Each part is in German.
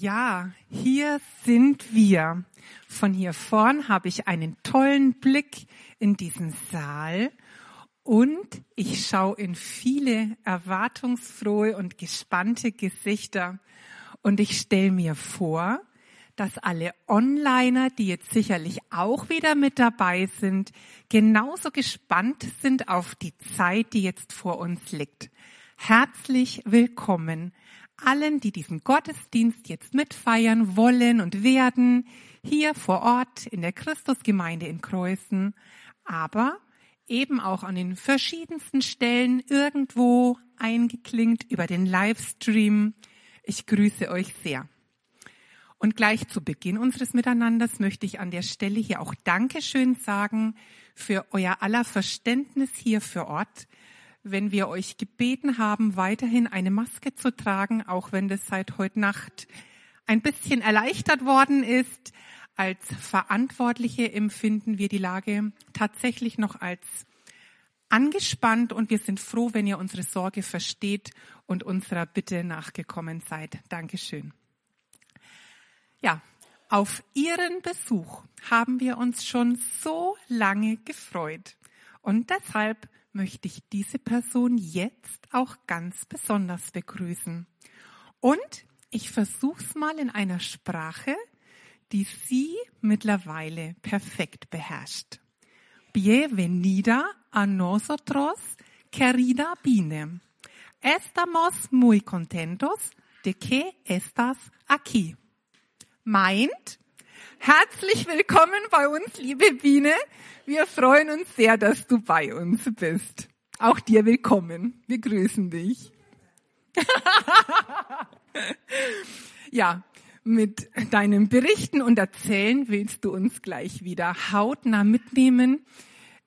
Ja, hier sind wir. Von hier vorn habe ich einen tollen Blick in diesen Saal und ich schaue in viele erwartungsfrohe und gespannte Gesichter und ich stelle mir vor, dass alle Onliner, die jetzt sicherlich auch wieder mit dabei sind, genauso gespannt sind auf die Zeit, die jetzt vor uns liegt. Herzlich willkommen allen, die diesen Gottesdienst jetzt mitfeiern wollen und werden, hier vor Ort in der Christusgemeinde in Kreuzen, aber eben auch an den verschiedensten Stellen irgendwo eingeklingt über den Livestream. Ich grüße euch sehr. Und gleich zu Beginn unseres Miteinanders möchte ich an der Stelle hier auch Dankeschön sagen für euer aller Verständnis hier vor Ort wenn wir euch gebeten haben, weiterhin eine Maske zu tragen, auch wenn das seit heute Nacht ein bisschen erleichtert worden ist. Als Verantwortliche empfinden wir die Lage tatsächlich noch als angespannt und wir sind froh, wenn ihr unsere Sorge versteht und unserer Bitte nachgekommen seid. Dankeschön. Ja, auf Ihren Besuch haben wir uns schon so lange gefreut und deshalb möchte ich diese Person jetzt auch ganz besonders begrüßen. Und ich versuch's mal in einer Sprache, die sie mittlerweile perfekt beherrscht. Bienvenida a nosotros, querida Biene. Estamos muy contentos de que estás aquí. Meint, herzlich willkommen bei uns, liebe Biene. Wir freuen uns sehr, dass du bei uns bist. Auch dir willkommen. Wir grüßen dich. ja, mit deinen Berichten und Erzählen willst du uns gleich wieder hautnah mitnehmen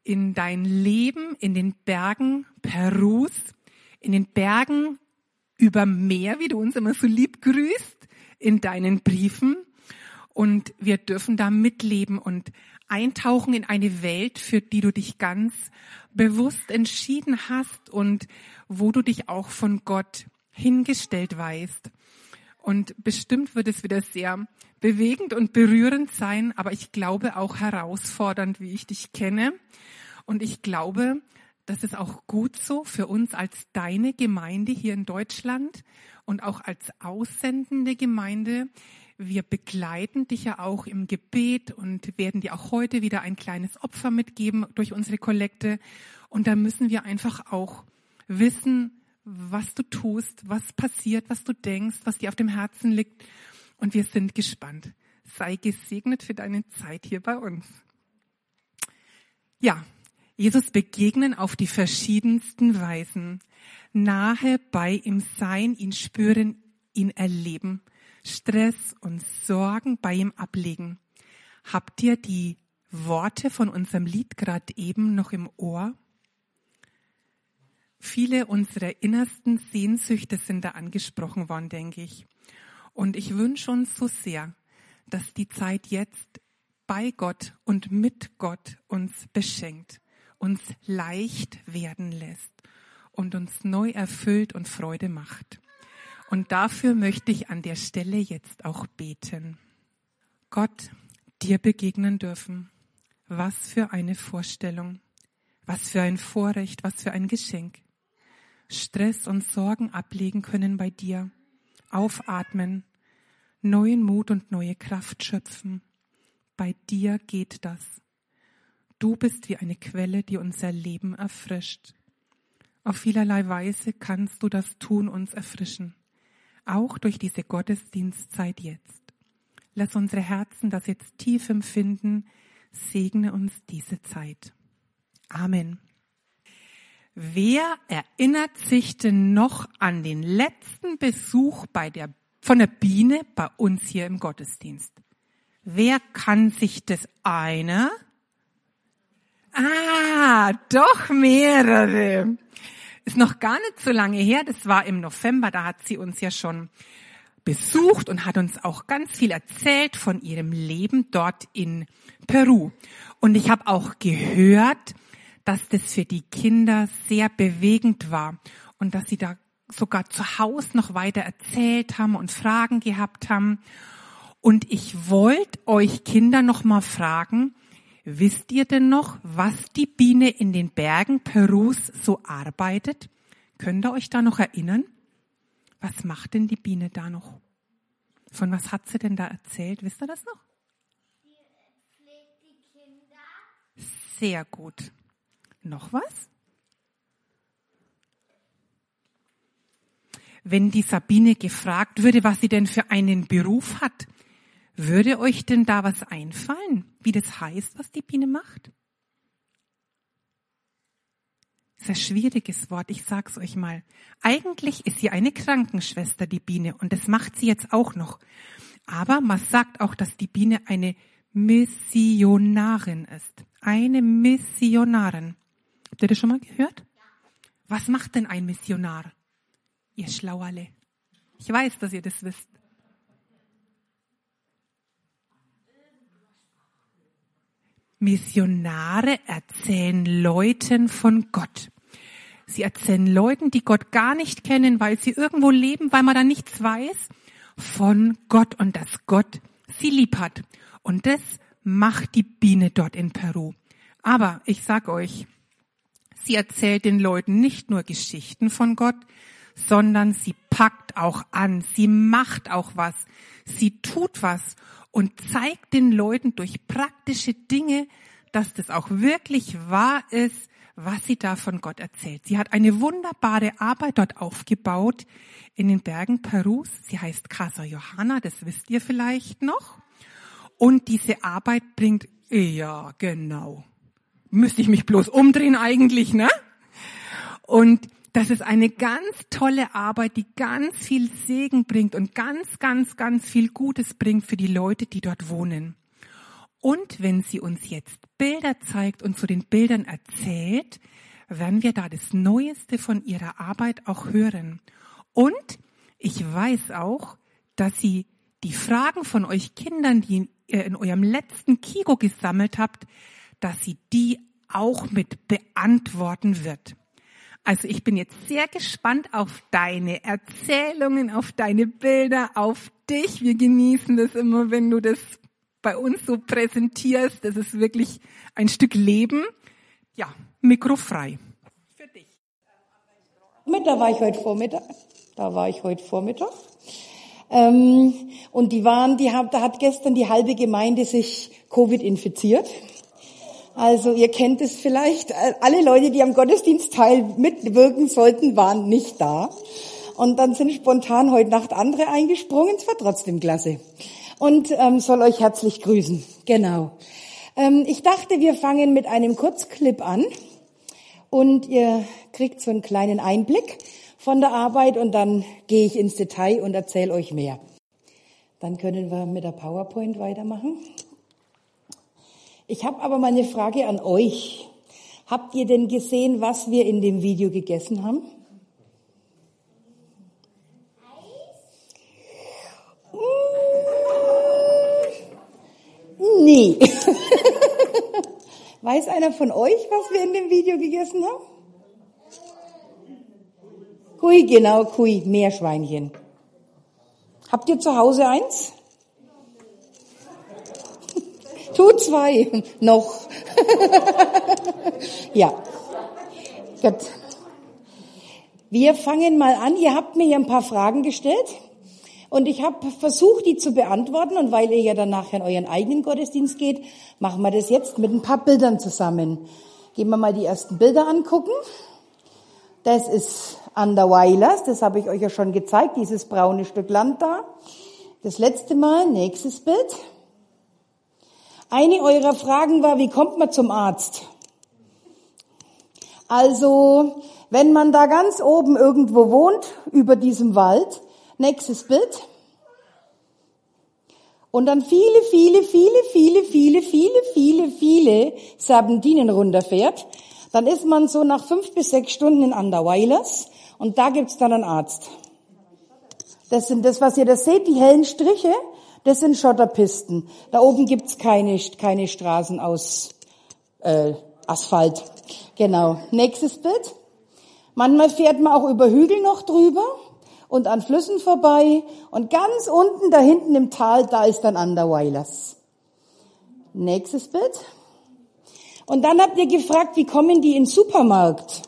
in dein Leben in den Bergen Perus, in den Bergen über Meer, wie du uns immer so lieb grüßt, in deinen Briefen. Und wir dürfen da mitleben und eintauchen in eine Welt, für die du dich ganz bewusst entschieden hast und wo du dich auch von Gott hingestellt weißt. Und bestimmt wird es wieder sehr bewegend und berührend sein, aber ich glaube auch herausfordernd, wie ich dich kenne. Und ich glaube, das ist auch gut so für uns als deine Gemeinde hier in Deutschland und auch als aussendende Gemeinde, wir begleiten dich ja auch im Gebet und werden dir auch heute wieder ein kleines Opfer mitgeben durch unsere Kollekte. Und da müssen wir einfach auch wissen, was du tust, was passiert, was du denkst, was dir auf dem Herzen liegt. Und wir sind gespannt. Sei gesegnet für deine Zeit hier bei uns. Ja, Jesus begegnen auf die verschiedensten Weisen. Nahe bei ihm sein, ihn spüren, ihn erleben. Stress und Sorgen bei ihm ablegen. Habt ihr die Worte von unserem Lied gerade eben noch im Ohr? Viele unserer innersten Sehnsüchte sind da angesprochen worden, denke ich. Und ich wünsche uns so sehr, dass die Zeit jetzt bei Gott und mit Gott uns beschenkt, uns leicht werden lässt und uns neu erfüllt und Freude macht. Und dafür möchte ich an der Stelle jetzt auch beten. Gott, dir begegnen dürfen. Was für eine Vorstellung. Was für ein Vorrecht, was für ein Geschenk. Stress und Sorgen ablegen können bei dir. Aufatmen. Neuen Mut und neue Kraft schöpfen. Bei dir geht das. Du bist wie eine Quelle, die unser Leben erfrischt. Auf vielerlei Weise kannst du das tun, uns erfrischen auch durch diese Gottesdienstzeit jetzt. Lass unsere Herzen das jetzt tief empfinden. Segne uns diese Zeit. Amen. Wer erinnert sich denn noch an den letzten Besuch bei der, von der Biene bei uns hier im Gottesdienst? Wer kann sich das einer? Ah, doch mehrere. Ist noch gar nicht so lange her, das war im November, da hat sie uns ja schon besucht und hat uns auch ganz viel erzählt von ihrem Leben dort in Peru. Und ich habe auch gehört, dass das für die Kinder sehr bewegend war und dass sie da sogar zu Hause noch weiter erzählt haben und Fragen gehabt haben. Und ich wollte euch Kinder noch mal fragen, wisst ihr denn noch, was die Biene in den Bergen Perus so arbeitet? Könnt ihr euch da noch erinnern? Was macht denn die Biene da noch? Von was hat sie denn da erzählt? Wisst ihr das noch? Sehr gut. Noch was? Wenn die Sabine gefragt würde, was sie denn für einen Beruf hat, würde euch denn da was einfallen, wie das heißt, was die Biene macht? Das ist ein schwieriges Wort, ich sag's euch mal. Eigentlich ist sie eine Krankenschwester, die Biene, und das macht sie jetzt auch noch. Aber man sagt auch, dass die Biene eine Missionarin ist. Eine Missionarin. Habt ihr das schon mal gehört? Was macht denn ein Missionar? Ihr Schlauerle. Ich weiß, dass ihr das wisst. Missionare erzählen Leuten von Gott. Sie erzählen Leuten, die Gott gar nicht kennen, weil sie irgendwo leben, weil man da nichts weiß, von Gott und dass Gott sie lieb hat. Und das macht die Biene dort in Peru. Aber ich sag euch, sie erzählt den Leuten nicht nur Geschichten von Gott, sondern sie packt auch an, sie macht auch was, sie tut was und zeigt den Leuten durch praktische Dinge, dass das auch wirklich wahr ist, was sie da von Gott erzählt. Sie hat eine wunderbare Arbeit dort aufgebaut in den Bergen Perus. Sie heißt Casa Johanna, das wisst ihr vielleicht noch. Und diese Arbeit bringt, ja, genau. Müsste ich mich bloß umdrehen eigentlich, ne? Und das ist eine ganz tolle Arbeit, die ganz viel Segen bringt und ganz, ganz, ganz viel Gutes bringt für die Leute, die dort wohnen. Und wenn sie uns jetzt Bilder zeigt und zu den Bildern erzählt, werden wir da das Neueste von ihrer Arbeit auch hören. Und ich weiß auch, dass sie die Fragen von euch Kindern, die ihr in eurem letzten Kigo gesammelt habt, dass sie die auch mit beantworten wird. Also ich bin jetzt sehr gespannt auf deine Erzählungen, auf deine Bilder, auf dich. Wir genießen das immer, wenn du das bei uns so präsentierst. Das ist wirklich ein Stück Leben. Ja, mikrofrei. Für dich. Mit, da war ich heute Vormittag. Da war ich heute Vormittag. Ähm, und die waren, die haben, da hat gestern die halbe Gemeinde sich Covid infiziert. Also ihr kennt es vielleicht, alle Leute, die am Gottesdienstteil mitwirken sollten, waren nicht da. Und dann sind spontan heute Nacht andere eingesprungen. Es war trotzdem klasse. Und ähm, soll euch herzlich grüßen. Genau. Ähm, ich dachte, wir fangen mit einem Kurzclip an. Und ihr kriegt so einen kleinen Einblick von der Arbeit und dann gehe ich ins Detail und erzähle euch mehr. Dann können wir mit der PowerPoint weitermachen. Ich habe aber mal eine Frage an euch. Habt ihr denn gesehen, was wir in dem Video gegessen haben? Nee. Weiß einer von euch, was wir in dem Video gegessen haben? Kui, genau, Kui, Meerschweinchen. Habt ihr zu Hause eins? Tu zwei, noch. ja. Gut. Wir fangen mal an. Ihr habt mir hier ein paar Fragen gestellt. Und ich habe versucht, die zu beantworten. Und weil ihr ja dann nachher in euren eigenen Gottesdienst geht, machen wir das jetzt mit ein paar Bildern zusammen. Gehen wir mal die ersten Bilder angucken. Das ist Underweilers, das habe ich euch ja schon gezeigt, dieses braune Stück Land da. Das letzte Mal, nächstes Bild. Eine eurer Fragen war, wie kommt man zum Arzt? Also, wenn man da ganz oben irgendwo wohnt, über diesem Wald, nächstes Bild. Und dann viele, viele, viele, viele, viele, viele, viele, viele Serpentinen runterfährt, dann ist man so nach fünf bis sechs Stunden in Underweilers und da gibt's dann einen Arzt. Das sind das, was ihr da seht, die hellen Striche, das sind Schotterpisten. Da oben gibt's keine, keine Straßen aus äh, Asphalt. Genau. Nächstes Bild. Manchmal fährt man auch über Hügel noch drüber und an Flüssen vorbei. Und ganz unten da hinten im Tal, da ist dann Underweilers. Nächstes Bild. Und dann habt ihr gefragt, wie kommen die in den Supermarkt?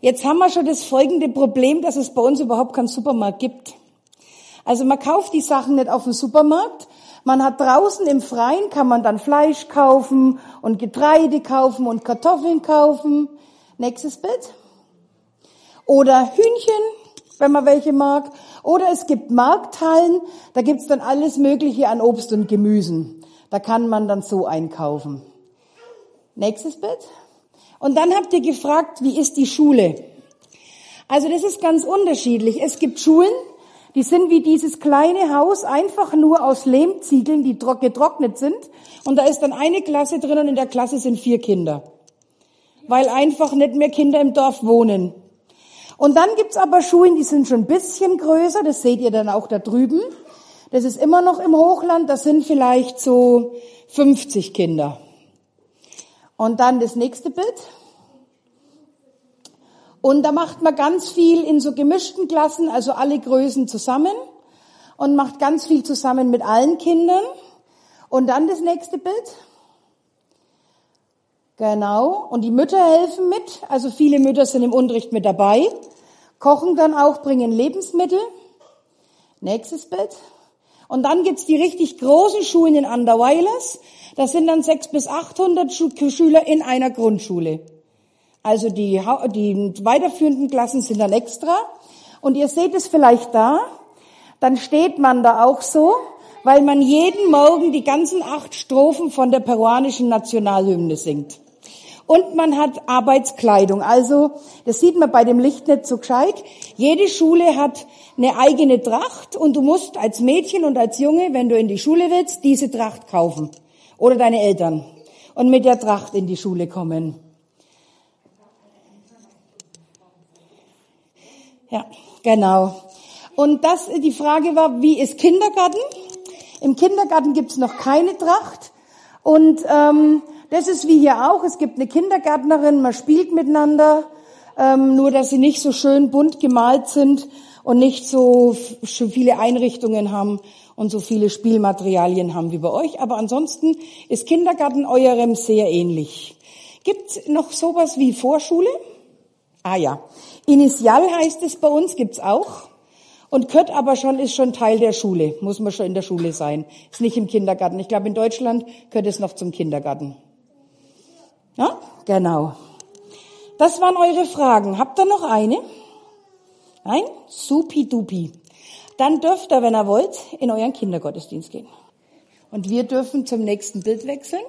Jetzt haben wir schon das folgende Problem, dass es bei uns überhaupt keinen Supermarkt gibt. Also man kauft die Sachen nicht auf dem Supermarkt. Man hat draußen im Freien kann man dann Fleisch kaufen und Getreide kaufen und Kartoffeln kaufen. Nächstes Bild. Oder Hühnchen, wenn man welche mag. Oder es gibt Markthallen, da gibt's dann alles Mögliche an Obst und Gemüsen. Da kann man dann so einkaufen. Nächstes Bild. Und dann habt ihr gefragt, wie ist die Schule? Also das ist ganz unterschiedlich. Es gibt Schulen, die sind wie dieses kleine Haus, einfach nur aus Lehmziegeln, die getrocknet sind. Und da ist dann eine Klasse drin und in der Klasse sind vier Kinder. Weil einfach nicht mehr Kinder im Dorf wohnen. Und dann gibt's aber Schulen, die sind schon ein bisschen größer, das seht ihr dann auch da drüben. Das ist immer noch im Hochland, das sind vielleicht so 50 Kinder. Und dann das nächste Bild. Und da macht man ganz viel in so gemischten Klassen, also alle Größen zusammen und macht ganz viel zusammen mit allen Kindern. Und dann das nächste Bild. Genau. Und die Mütter helfen mit. Also viele Mütter sind im Unterricht mit dabei. Kochen dann auch, bringen Lebensmittel. Nächstes Bild. Und dann gibt's die richtig großen Schulen in Underweilers. Das sind dann sechs bis achthundert Schüler in einer Grundschule. Also die, die weiterführenden Klassen sind dann extra. Und ihr seht es vielleicht da. Dann steht man da auch so, weil man jeden Morgen die ganzen acht Strophen von der peruanischen Nationalhymne singt. Und man hat Arbeitskleidung. Also, das sieht man bei dem Licht nicht so gescheit. Jede Schule hat eine eigene Tracht und du musst als Mädchen und als Junge, wenn du in die Schule willst, diese Tracht kaufen. Oder deine Eltern. Und mit der Tracht in die Schule kommen. Ja, genau. Und das, die Frage war, wie ist Kindergarten? Im Kindergarten gibt's noch keine Tracht. Und ähm, das ist wie hier auch. Es gibt eine Kindergärtnerin, man spielt miteinander, ähm, nur dass sie nicht so schön bunt gemalt sind und nicht so viele Einrichtungen haben und so viele Spielmaterialien haben wie bei euch. Aber ansonsten ist Kindergarten eurem sehr ähnlich. Gibt's noch sowas wie Vorschule? Ah ja. Initial heißt es bei uns, gibt's auch. Und Kött aber schon ist schon Teil der Schule, muss man schon in der Schule sein. Ist nicht im Kindergarten. Ich glaube, in Deutschland gehört es noch zum Kindergarten. Ja, genau. Das waren eure Fragen. Habt ihr noch eine? Nein? Supi-dupi. Dann dürft ihr, wenn ihr wollt, in euren Kindergottesdienst gehen. Und wir dürfen zum nächsten Bild wechseln.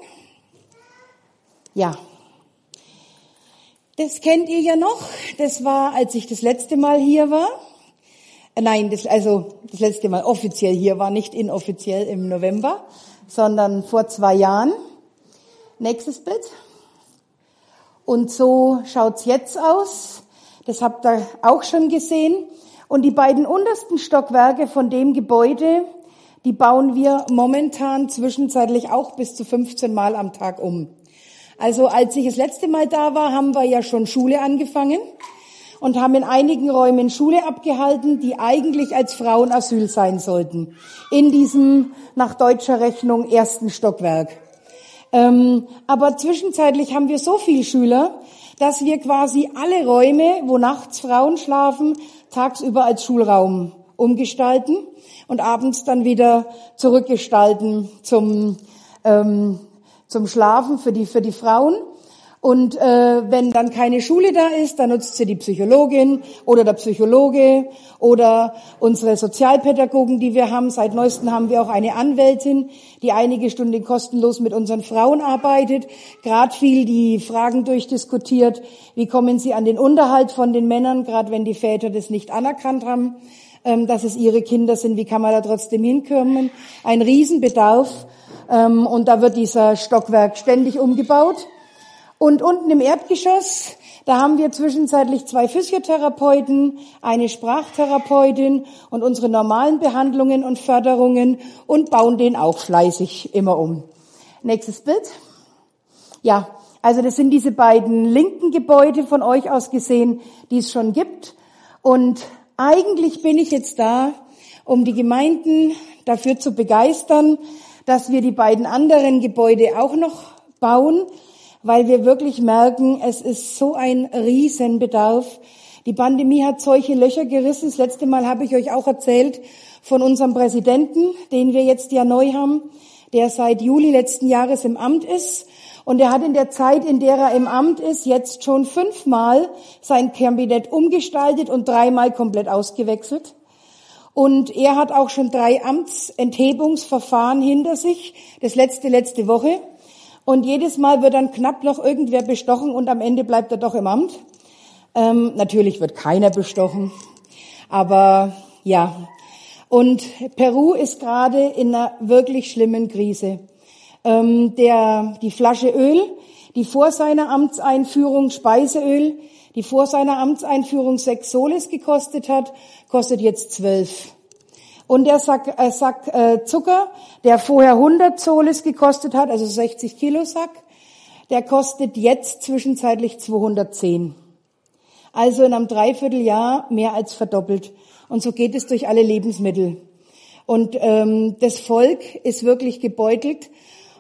Ja. Das kennt ihr ja noch. Das war, als ich das letzte Mal hier war. Äh, nein, das, also das letzte Mal offiziell hier war, nicht inoffiziell im November, sondern vor zwei Jahren. Nächstes Bild. Und so schaut's jetzt aus. Das habt ihr auch schon gesehen. Und die beiden untersten Stockwerke von dem Gebäude, die bauen wir momentan zwischenzeitlich auch bis zu 15 Mal am Tag um. Also als ich das letzte Mal da war, haben wir ja schon Schule angefangen und haben in einigen Räumen Schule abgehalten, die eigentlich als Frauenasyl sein sollten. In diesem nach deutscher Rechnung ersten Stockwerk. Ähm, aber zwischenzeitlich haben wir so viele Schüler, dass wir quasi alle Räume, wo nachts Frauen schlafen, tagsüber als Schulraum umgestalten und abends dann wieder zurückgestalten zum, ähm, zum Schlafen für die, für die Frauen. Und äh, wenn dann keine Schule da ist, dann nutzt sie die Psychologin oder der Psychologe oder unsere Sozialpädagogen, die wir haben. Seit neuestem haben wir auch eine Anwältin, die einige Stunden kostenlos mit unseren Frauen arbeitet, gerade viel die Fragen durchdiskutiert, wie kommen sie an den Unterhalt von den Männern, gerade wenn die Väter das nicht anerkannt haben, ähm, dass es ihre Kinder sind, wie kann man da trotzdem hinkommen. Ein Riesenbedarf ähm, und da wird dieser Stockwerk ständig umgebaut. Und unten im Erdgeschoss, da haben wir zwischenzeitlich zwei Physiotherapeuten, eine Sprachtherapeutin und unsere normalen Behandlungen und Förderungen und bauen den auch fleißig immer um. Nächstes Bild. Ja, Also das sind diese beiden linken Gebäude von euch aus gesehen, die es schon gibt. Und eigentlich bin ich jetzt da, um die Gemeinden dafür zu begeistern, dass wir die beiden anderen Gebäude auch noch bauen, weil wir wirklich merken, es ist so ein Riesenbedarf. Die Pandemie hat solche Löcher gerissen. Das letzte Mal habe ich euch auch erzählt von unserem Präsidenten, den wir jetzt ja neu haben, der seit Juli letzten Jahres im Amt ist. Und er hat in der Zeit, in der er im Amt ist, jetzt schon fünfmal sein Kabinett umgestaltet und dreimal komplett ausgewechselt. Und er hat auch schon drei Amtsenthebungsverfahren hinter sich. Das letzte letzte Woche. Und jedes Mal wird dann knapp noch irgendwer bestochen und am Ende bleibt er doch im Amt. Ähm, natürlich wird keiner bestochen. Aber ja. Und Peru ist gerade in einer wirklich schlimmen Krise. Ähm, der, die Flasche Öl, die vor seiner Amtseinführung Speiseöl, die vor seiner Amtseinführung sechs Soles gekostet hat, kostet jetzt zwölf. Und der Sack, äh, Sack äh, Zucker, der vorher 100 Solis gekostet hat, also 60 Kilo Sack, der kostet jetzt zwischenzeitlich 210. Also in einem Dreivierteljahr mehr als verdoppelt. Und so geht es durch alle Lebensmittel. Und ähm, das Volk ist wirklich gebeutelt.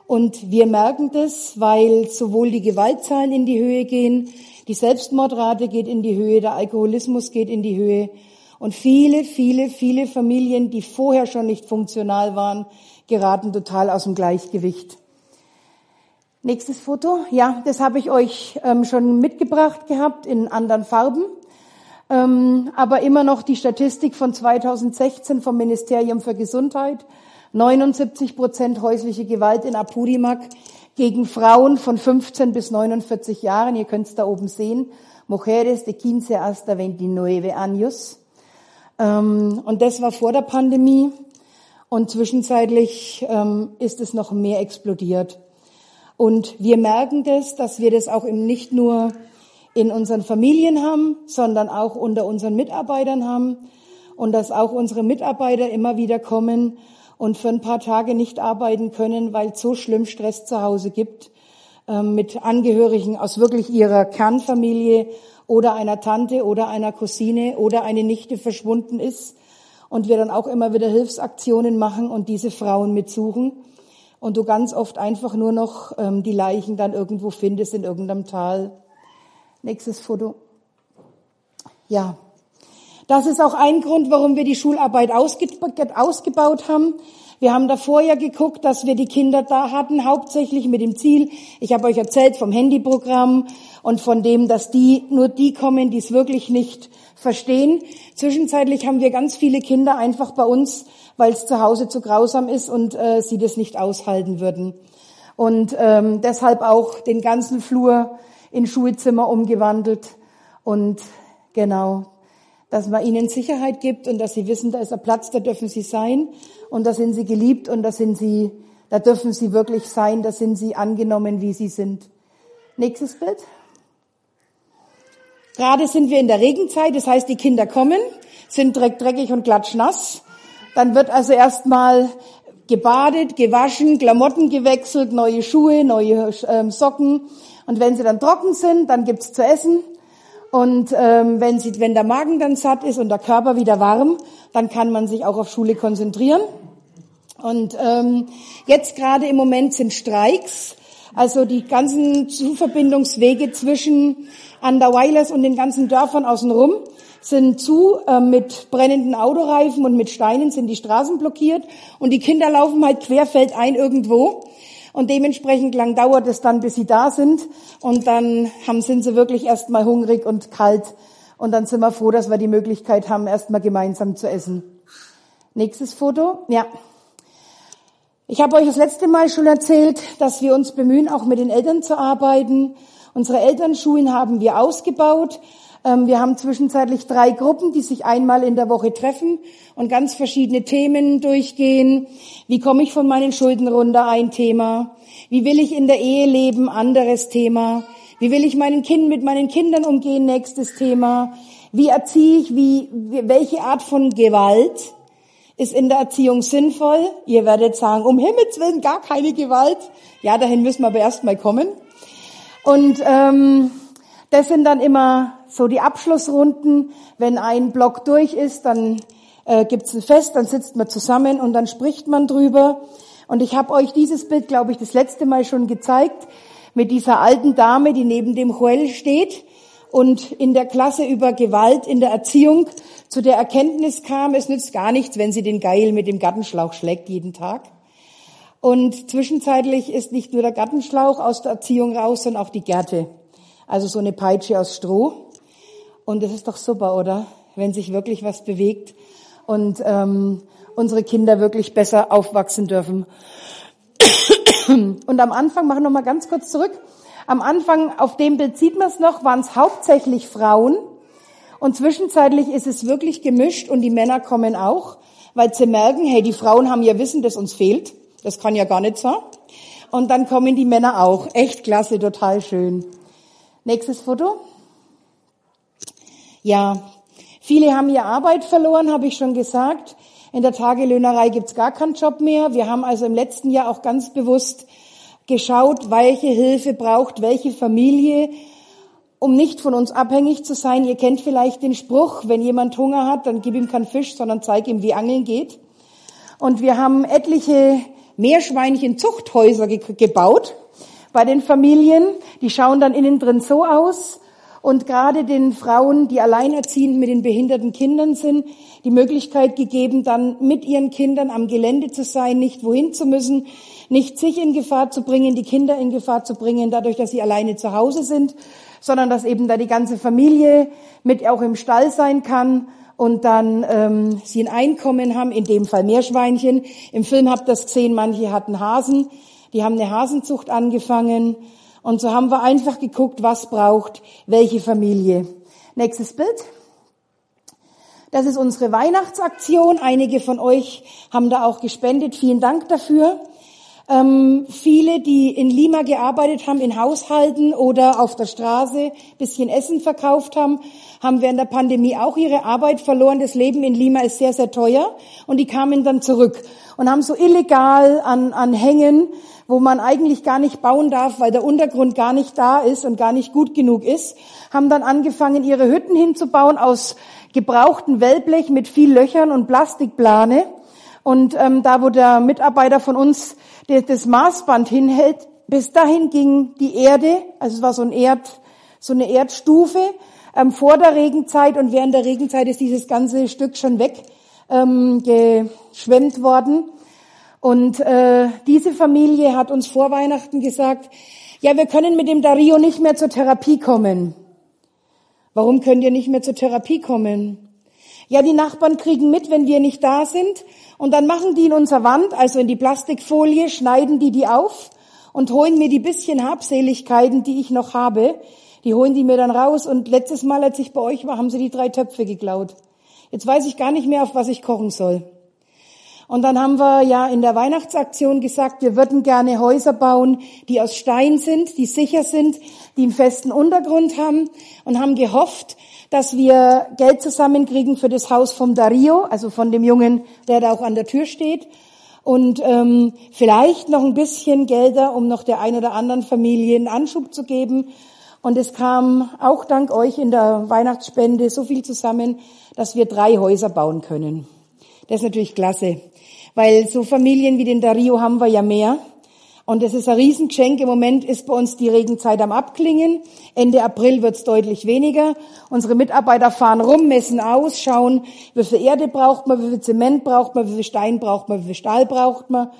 Und wir merken das, weil sowohl die Gewaltzahlen in die Höhe gehen, die Selbstmordrate geht in die Höhe, der Alkoholismus geht in die Höhe. Und viele, viele, viele Familien, die vorher schon nicht funktional waren, geraten total aus dem Gleichgewicht. Nächstes Foto. Ja, das habe ich euch ähm, schon mitgebracht gehabt in anderen Farben. Ähm, aber immer noch die Statistik von 2016 vom Ministerium für Gesundheit. 79 Prozent häusliche Gewalt in Apurimac gegen Frauen von 15 bis 49 Jahren. Ihr könnt es da oben sehen. Mujeres de 15 hasta 29 años. Ähm, und das war vor der Pandemie. Und zwischenzeitlich ähm, ist es noch mehr explodiert. Und wir merken das, dass wir das auch eben nicht nur in unseren Familien haben, sondern auch unter unseren Mitarbeitern haben. Und dass auch unsere Mitarbeiter immer wieder kommen und für ein paar Tage nicht arbeiten können, weil es so schlimm Stress zu Hause gibt ähm, mit Angehörigen aus wirklich ihrer Kernfamilie oder einer Tante oder einer Cousine oder eine Nichte verschwunden ist und wir dann auch immer wieder Hilfsaktionen machen und diese Frauen mitsuchen und du ganz oft einfach nur noch ähm, die Leichen dann irgendwo findest in irgendeinem Tal. Nächstes Foto. Ja, das ist auch ein Grund, warum wir die Schularbeit ausge ausgebaut haben. Wir haben davor ja geguckt, dass wir die Kinder da hatten, hauptsächlich mit dem Ziel, ich habe euch erzählt vom Handyprogramm und von dem, dass die nur die kommen, die es wirklich nicht verstehen. Zwischenzeitlich haben wir ganz viele Kinder einfach bei uns, weil es zu Hause zu grausam ist und äh, sie das nicht aushalten würden. Und ähm, deshalb auch den ganzen Flur in Schulzimmer umgewandelt und genau, dass man ihnen Sicherheit gibt und dass sie wissen, da ist ein Platz, da dürfen sie sein und da sind sie geliebt und da sind sie, da dürfen sie wirklich sein, da sind sie angenommen, wie sie sind. Nächstes Bild. Gerade sind wir in der Regenzeit, das heißt, die Kinder kommen, sind dreckig und klatschnass. Dann wird also erstmal gebadet, gewaschen, Klamotten gewechselt, neue Schuhe, neue ähm, Socken. Und wenn sie dann trocken sind, dann gibt's zu essen. Und ähm, wenn, sie, wenn der Magen dann satt ist und der Körper wieder warm, dann kann man sich auch auf Schule konzentrieren. Und ähm, jetzt gerade im Moment sind Streiks, also die ganzen Zuverbindungswege zwischen Underweilers und den ganzen Dörfern außenrum sind zu, äh, mit brennenden Autoreifen und mit Steinen sind die Straßen blockiert und die Kinder laufen halt querfeldein irgendwo. Und dementsprechend lang dauert es dann, bis sie da sind. Und dann haben, sind sie wirklich erstmal hungrig und kalt. Und dann sind wir froh, dass wir die Möglichkeit haben, erstmal gemeinsam zu essen. Nächstes Foto. Ja. Ich habe euch das letzte Mal schon erzählt, dass wir uns bemühen, auch mit den Eltern zu arbeiten. Unsere Elternschulen haben wir ausgebaut. Ähm, wir haben zwischenzeitlich drei Gruppen, die sich einmal in der Woche treffen und ganz verschiedene Themen durchgehen. Wie komme ich von meinen Schulden runter? Ein Thema. Wie will ich in der Ehe leben? Anderes Thema. Wie will ich meinen Kind mit meinen Kindern umgehen? Nächstes Thema. Wie erziehe ich? Wie, welche Art von Gewalt ist in der Erziehung sinnvoll? Ihr werdet sagen, um Himmels Willen gar keine Gewalt. Ja, dahin müssen wir aber erst mal kommen. Und ähm, das sind dann immer so die Abschlussrunden. Wenn ein Block durch ist, dann äh, gibt's ein Fest, dann sitzt man zusammen und dann spricht man drüber. Und ich habe euch dieses Bild, glaube ich, das letzte Mal schon gezeigt, mit dieser alten Dame, die neben dem Joel steht und in der Klasse über Gewalt in der Erziehung zu der Erkenntnis kam, es nützt gar nichts, wenn sie den Geil mit dem Gartenschlauch schlägt jeden Tag. Und zwischenzeitlich ist nicht nur der Gartenschlauch aus der Erziehung raus, sondern auch die Gärte. Also so eine Peitsche aus Stroh. Und das ist doch super, oder? Wenn sich wirklich was bewegt und ähm, unsere Kinder wirklich besser aufwachsen dürfen. Und am Anfang, machen wir mal ganz kurz zurück. Am Anfang, auf dem Bild sieht man es noch, waren es hauptsächlich Frauen. Und zwischenzeitlich ist es wirklich gemischt und die Männer kommen auch, weil sie merken, hey, die Frauen haben ja Wissen, das uns fehlt. Das kann ja gar nicht sein. Und dann kommen die Männer auch. Echt klasse, total schön. Nächstes Foto. Ja, viele haben ihre Arbeit verloren, habe ich schon gesagt. In der Tagelöhnerei gibt's gar keinen Job mehr. Wir haben also im letzten Jahr auch ganz bewusst geschaut, welche Hilfe braucht welche Familie, um nicht von uns abhängig zu sein. Ihr kennt vielleicht den Spruch, wenn jemand Hunger hat, dann gib ihm keinen Fisch, sondern zeig ihm, wie Angeln geht. Und wir haben etliche Meerschweinchen-Zuchthäuser ge gebaut bei den Familien. Die schauen dann innen drin so aus. Und gerade den Frauen, die alleinerziehend mit den behinderten Kindern sind, die Möglichkeit gegeben, dann mit ihren Kindern am Gelände zu sein, nicht wohin zu müssen, nicht sich in Gefahr zu bringen, die Kinder in Gefahr zu bringen, dadurch, dass sie alleine zu Hause sind, sondern dass eben da die ganze Familie mit auch im Stall sein kann und dann ähm, sie ein Einkommen haben, in dem Fall Meerschweinchen. Im Film habt ihr das gesehen, manche hatten Hasen, die haben eine Hasenzucht angefangen und so haben wir einfach geguckt, was braucht welche Familie. Nächstes Bild. Das ist unsere Weihnachtsaktion. Einige von euch haben da auch gespendet. Vielen Dank dafür. Ähm, viele, die in Lima gearbeitet haben, in Haushalten oder auf der Straße bisschen Essen verkauft haben, haben während der Pandemie auch ihre Arbeit verloren. Das Leben in Lima ist sehr, sehr teuer. Und die kamen dann zurück und haben so illegal an, an Hängen, wo man eigentlich gar nicht bauen darf, weil der Untergrund gar nicht da ist und gar nicht gut genug ist, haben dann angefangen, ihre Hütten hinzubauen aus gebrauchten Wellblech mit viel Löchern und Plastikplane. Und ähm, da, wo der Mitarbeiter von uns das, das Maßband hinhält, bis dahin ging die Erde, also es war so, ein Erd, so eine Erdstufe ähm, vor der Regenzeit und während der Regenzeit ist dieses ganze Stück schon weg ähm, geschwemmt worden. Und äh, diese Familie hat uns vor Weihnachten gesagt, ja, wir können mit dem Dario nicht mehr zur Therapie kommen. Warum könnt ihr nicht mehr zur Therapie kommen? Ja, die Nachbarn kriegen mit, wenn wir nicht da sind. Und dann machen die in unserer Wand, also in die Plastikfolie, schneiden die die auf und holen mir die bisschen Habseligkeiten, die ich noch habe, die holen die mir dann raus. Und letztes Mal, als ich bei euch war, haben sie die drei Töpfe geklaut. Jetzt weiß ich gar nicht mehr, auf was ich kochen soll. Und dann haben wir ja in der Weihnachtsaktion gesagt, wir würden gerne Häuser bauen, die aus Stein sind, die sicher sind, die einen festen Untergrund haben und haben gehofft, dass wir Geld zusammenkriegen für das Haus vom Dario, also von dem Jungen, der da auch an der Tür steht. Und ähm, vielleicht noch ein bisschen Gelder, um noch der ein oder anderen Familie einen Anschub zu geben. Und es kam auch dank euch in der Weihnachtsspende so viel zusammen, dass wir drei Häuser bauen können. Das ist natürlich klasse. Weil so Familien wie den Dario haben wir ja mehr. Und es ist ein Riesengeschenk. Im Moment ist bei uns die Regenzeit am Abklingen. Ende April wird es deutlich weniger. Unsere Mitarbeiter fahren rum, messen aus, schauen, wie viel Erde braucht man, wie viel Zement braucht man, wie viel Stein braucht man, wie viel Stahl braucht man.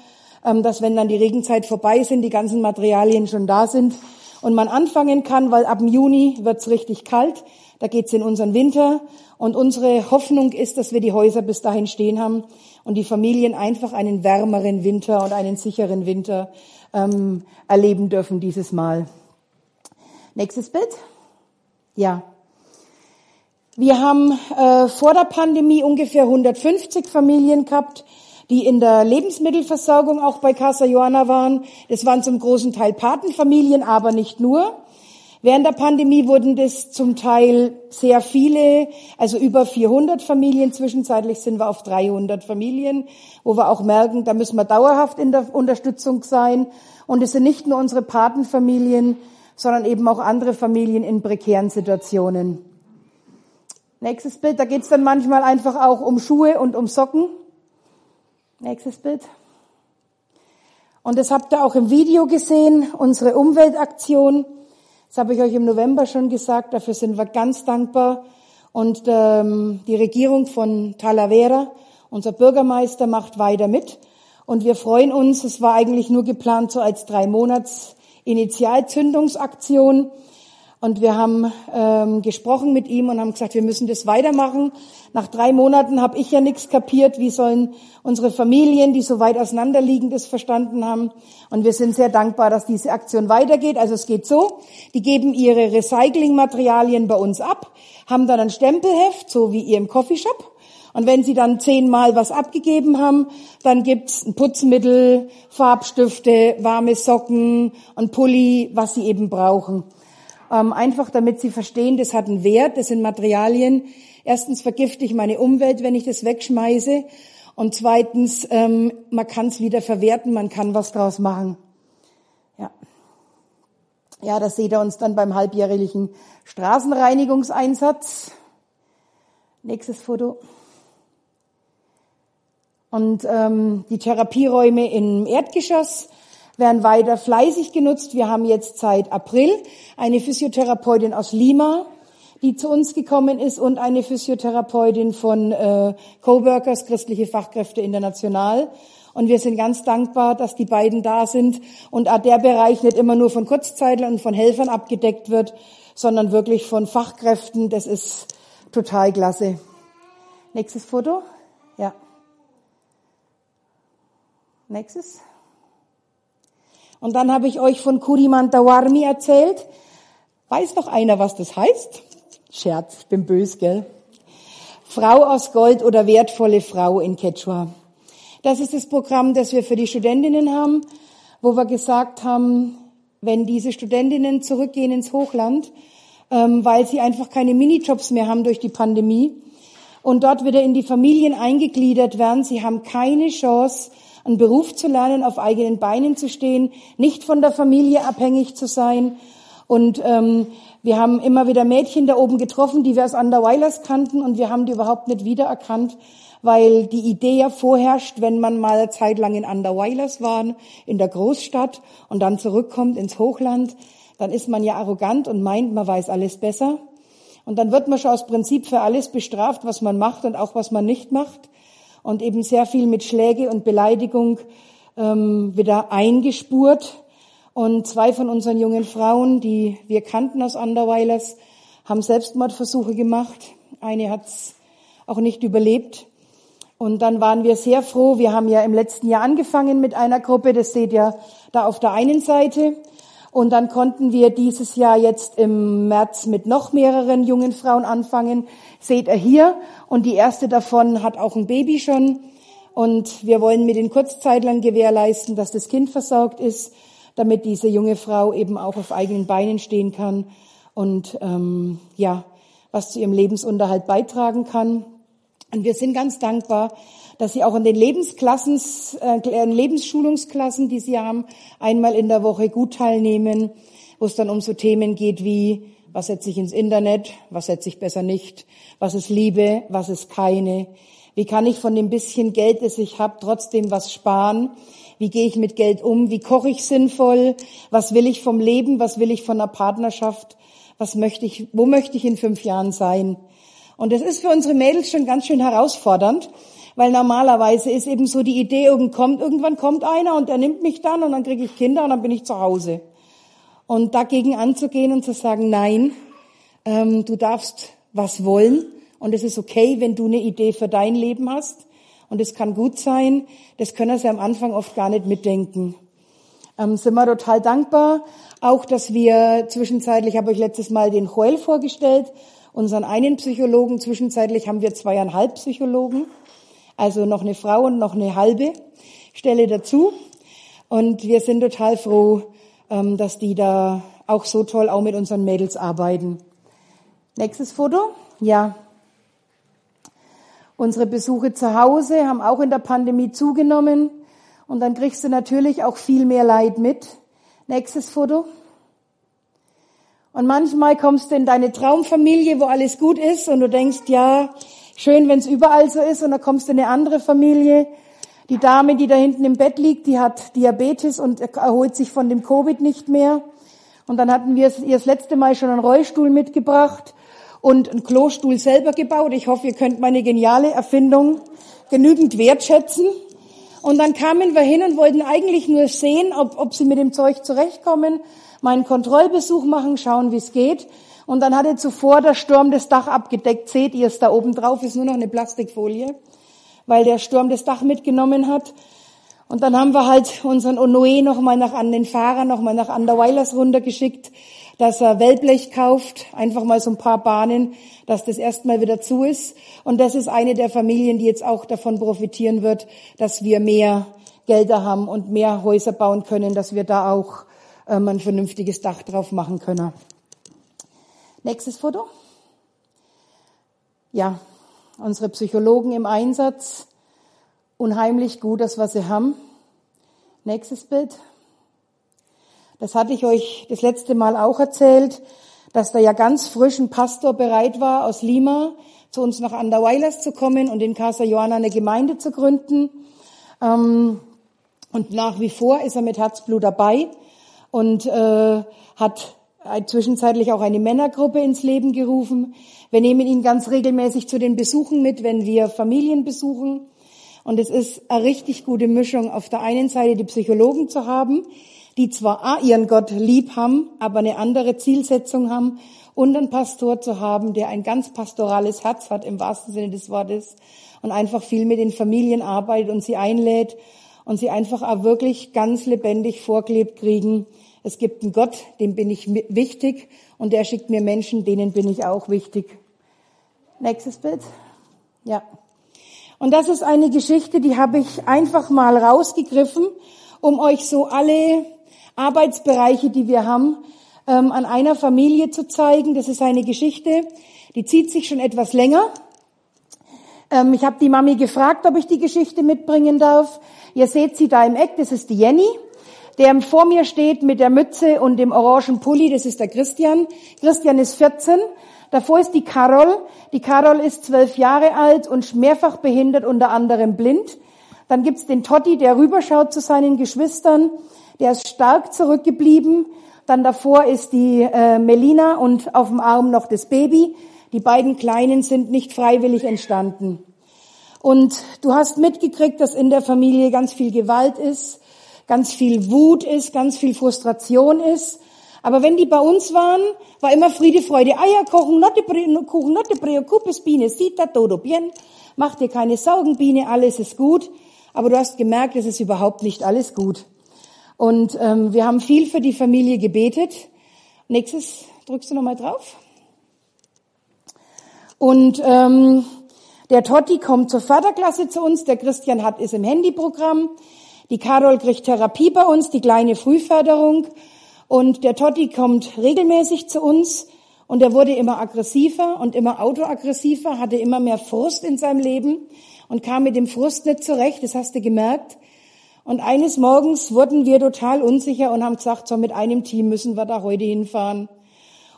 Ähm, dass wenn dann die Regenzeit vorbei sind, die ganzen Materialien schon da sind und man anfangen kann, weil ab Juni wird es richtig kalt. Da geht's in unseren Winter. Und unsere Hoffnung ist, dass wir die Häuser bis dahin stehen haben und die Familien einfach einen wärmeren Winter und einen sicheren Winter ähm, erleben dürfen dieses Mal. Nächstes Bild. Ja. Wir haben äh, vor der Pandemie ungefähr 150 Familien gehabt, die in der Lebensmittelversorgung auch bei Casa Johanna waren. Das waren zum großen Teil Patenfamilien, aber nicht nur. Während der Pandemie wurden das zum Teil sehr viele, also über 400 Familien. Zwischenzeitlich sind wir auf 300 Familien, wo wir auch merken, da müssen wir dauerhaft in der Unterstützung sein. Und es sind nicht nur unsere Patenfamilien, sondern eben auch andere Familien in prekären Situationen. Nächstes Bild, da geht es dann manchmal einfach auch um Schuhe und um Socken. Nächstes Bild. Und das habt ihr auch im Video gesehen, unsere Umweltaktion. Das habe ich euch im November schon gesagt, dafür sind wir ganz dankbar. Und ähm, die Regierung von Talavera, unser Bürgermeister, macht weiter mit. Und wir freuen uns, es war eigentlich nur geplant so als drei Monats Initialzündungsaktion. Und wir haben ähm, gesprochen mit ihm und haben gesagt, wir müssen das weitermachen. Nach drei Monaten habe ich ja nichts kapiert. Wie sollen unsere Familien, die so weit auseinander liegen, das verstanden haben? Und wir sind sehr dankbar, dass diese Aktion weitergeht. Also es geht so, die geben ihre Recyclingmaterialien bei uns ab, haben dann ein Stempelheft, so wie ihr im Coffeeshop. Und wenn sie dann zehnmal was abgegeben haben, dann gibt's ein Putzmittel, Farbstifte, warme Socken, ein Pulli, was sie eben brauchen. Ähm, einfach damit sie verstehen, das hat einen Wert, das sind Materialien. Erstens vergifte ich meine Umwelt, wenn ich das wegschmeiße. Und zweitens, ähm, man kann es wieder verwerten, man kann was draus machen. Ja. Ja, das seht ihr uns dann beim halbjährlichen Straßenreinigungseinsatz. Nächstes Foto. Und ähm, die Therapieräume im Erdgeschoss werden weiter fleißig genutzt. Wir haben jetzt seit April eine Physiotherapeutin aus Lima, die zu uns gekommen ist und eine Physiotherapeutin von äh, Coworkers, christliche Fachkräfte international. Und wir sind ganz dankbar, dass die beiden da sind und der Bereich nicht immer nur von Kurzzeitlern und von Helfern abgedeckt wird, sondern wirklich von Fachkräften. Das ist total klasse. Nächstes Foto. Ja. Nächstes. Und dann habe ich euch von Kurimantawarmi erzählt. Weiß noch einer, was das heißt? Scherz, ich bin bös, gell? Frau aus Gold oder wertvolle Frau in Quechua. Das ist das Programm, das wir für die Studentinnen haben, wo wir gesagt haben, wenn diese Studentinnen zurückgehen ins Hochland, ähm, weil sie einfach keine Minijobs mehr haben durch die Pandemie und dort wieder in die Familien eingegliedert werden, sie haben keine Chance, einen Beruf zu lernen, auf eigenen Beinen zu stehen, nicht von der Familie abhängig zu sein. Und ähm, wir haben immer wieder Mädchen da oben getroffen, die wir aus Underweilers kannten und wir haben die überhaupt nicht wiedererkannt, weil die Idee ja vorherrscht, wenn man mal eine Zeit lang in Underweilers war, in der Großstadt und dann zurückkommt ins Hochland, dann ist man ja arrogant und meint, man weiß alles besser. Und dann wird man schon aus Prinzip für alles bestraft, was man macht und auch was man nicht macht und eben sehr viel mit Schläge und Beleidigung ähm, wieder eingespurt. Und zwei von unseren jungen Frauen, die wir kannten aus Anderweilers, haben Selbstmordversuche gemacht. Eine hat's auch nicht überlebt. Und dann waren wir sehr froh. Wir haben ja im letzten Jahr angefangen mit einer Gruppe. Das seht ihr da auf der einen Seite. Und dann konnten wir dieses Jahr jetzt im März mit noch mehreren jungen Frauen anfangen. Seht ihr hier. Und die erste davon hat auch ein Baby schon. Und wir wollen mit den Kurzzeitlern gewährleisten, dass das Kind versorgt ist, damit diese junge Frau eben auch auf eigenen Beinen stehen kann und ähm, ja, was zu ihrem Lebensunterhalt beitragen kann. Und wir sind ganz dankbar, dass sie auch in den Lebensklassen, äh, Lebensschulungsklassen, die sie haben, einmal in der Woche gut teilnehmen, wo es dann um so Themen geht wie, was setze ich ins Internet, was setze ich besser nicht, was ist Liebe, was ist keine, wie kann ich von dem bisschen Geld, das ich habe, trotzdem was sparen, wie gehe ich mit Geld um, wie koche ich sinnvoll, was will ich vom Leben, was will ich von einer Partnerschaft, was möchte ich, wo möchte ich in fünf Jahren sein. Und das ist für unsere Mädels schon ganz schön herausfordernd, weil normalerweise ist eben so die Idee, irgendwann kommt, einer und der nimmt mich dann und dann kriege ich Kinder und dann bin ich zu Hause. Und dagegen anzugehen und zu sagen, nein, ähm, du darfst was wollen und es ist okay, wenn du eine Idee für dein Leben hast. Und es kann gut sein, das können sie am Anfang oft gar nicht mitdenken. Ähm, sind wir total dankbar, auch dass wir zwischenzeitlich, habe ich letztes Mal den Joel vorgestellt, unseren einen Psychologen, zwischenzeitlich haben wir zweieinhalb Psychologen. Also noch eine Frau und noch eine halbe Stelle dazu. Und wir sind total froh, dass die da auch so toll auch mit unseren Mädels arbeiten. Nächstes Foto. Ja. Unsere Besuche zu Hause haben auch in der Pandemie zugenommen. Und dann kriegst du natürlich auch viel mehr Leid mit. Nächstes Foto. Und manchmal kommst du in deine Traumfamilie, wo alles gut ist und du denkst, ja, schön, wenn es überall so ist. Und dann kommst du in eine andere Familie. Die Dame, die da hinten im Bett liegt, die hat Diabetes und erholt sich von dem Covid nicht mehr. Und dann hatten wir ihr das letzte Mal schon einen Rollstuhl mitgebracht und einen Klostuhl selber gebaut. Ich hoffe, ihr könnt meine geniale Erfindung genügend wertschätzen. Und dann kamen wir hin und wollten eigentlich nur sehen, ob, ob sie mit dem Zeug zurechtkommen, meinen Kontrollbesuch machen, schauen, wie es geht. Und dann hatte zuvor der Sturm das Dach abgedeckt. Seht ihr es da oben drauf? Ist nur noch eine Plastikfolie, weil der Sturm das Dach mitgenommen hat. Und dann haben wir halt unseren Onoe nochmal nach an den Fahrer, nochmal nach Underweilers runtergeschickt, dass er Wellblech kauft, einfach mal so ein paar Bahnen, dass das erstmal wieder zu ist. Und das ist eine der Familien, die jetzt auch davon profitieren wird, dass wir mehr Gelder haben und mehr Häuser bauen können, dass wir da auch ähm, ein vernünftiges Dach drauf machen können. Nächstes Foto. Ja, unsere Psychologen im Einsatz unheimlich gut, das was sie haben. Nächstes Bild. Das hatte ich euch das letzte Mal auch erzählt, dass da ja ganz frisch ein Pastor bereit war aus Lima zu uns nach Anderweilers zu kommen und in Casa Johanna eine Gemeinde zu gründen. Ähm, und nach wie vor ist er mit Herzblut dabei und äh, hat zwischenzeitlich auch eine Männergruppe ins Leben gerufen. Wir nehmen ihn ganz regelmäßig zu den Besuchen mit, wenn wir Familien besuchen. Und es ist eine richtig gute Mischung, auf der einen Seite die Psychologen zu haben, die zwar ihren Gott lieb haben, aber eine andere Zielsetzung haben, und einen Pastor zu haben, der ein ganz pastorales Herz hat, im wahrsten Sinne des Wortes, und einfach viel mit den Familien arbeitet und sie einlädt und sie einfach auch wirklich ganz lebendig vorklebt kriegen. Es gibt einen Gott, dem bin ich wichtig und der schickt mir Menschen, denen bin ich auch wichtig. Nächstes Bild. Ja. Und das ist eine Geschichte, die habe ich einfach mal rausgegriffen, um euch so alle Arbeitsbereiche, die wir haben, ähm, an einer Familie zu zeigen. Das ist eine Geschichte, die zieht sich schon etwas länger. Ähm, ich habe die Mami gefragt, ob ich die Geschichte mitbringen darf. Ihr seht sie da im Eck, das ist die Jenny. Der vor mir steht mit der Mütze und dem orangen Pulli, das ist der Christian. Christian ist 14. Davor ist die Carol. Die Carol ist zwölf Jahre alt und mehrfach behindert, unter anderem blind. Dann gibt's den Totti, der rüberschaut zu seinen Geschwistern. Der ist stark zurückgeblieben. Dann davor ist die äh, Melina und auf dem Arm noch das Baby. Die beiden Kleinen sind nicht freiwillig entstanden. Und du hast mitgekriegt, dass in der Familie ganz viel Gewalt ist, ganz viel Wut ist, ganz viel Frustration ist. Aber wenn die bei uns waren, war immer Friede, Freude, Eier kochen, notte Kuchen, notte preocupes, Biene, sita, todo bien. Mach dir keine Sorgen, Biene, alles ist gut. Aber du hast gemerkt, es ist überhaupt nicht alles gut. Und ähm, wir haben viel für die Familie gebetet. Nächstes, drückst du nochmal drauf. Und ähm, der Totti kommt zur Förderklasse zu uns, der Christian hat ist im Handyprogramm. Die Carol kriegt Therapie bei uns, die kleine Frühförderung. Und der Totti kommt regelmäßig zu uns und er wurde immer aggressiver und immer autoaggressiver, hatte immer mehr Frust in seinem Leben und kam mit dem Frust nicht zurecht, das hast du gemerkt. Und eines Morgens wurden wir total unsicher und haben gesagt, so mit einem Team müssen wir da heute hinfahren.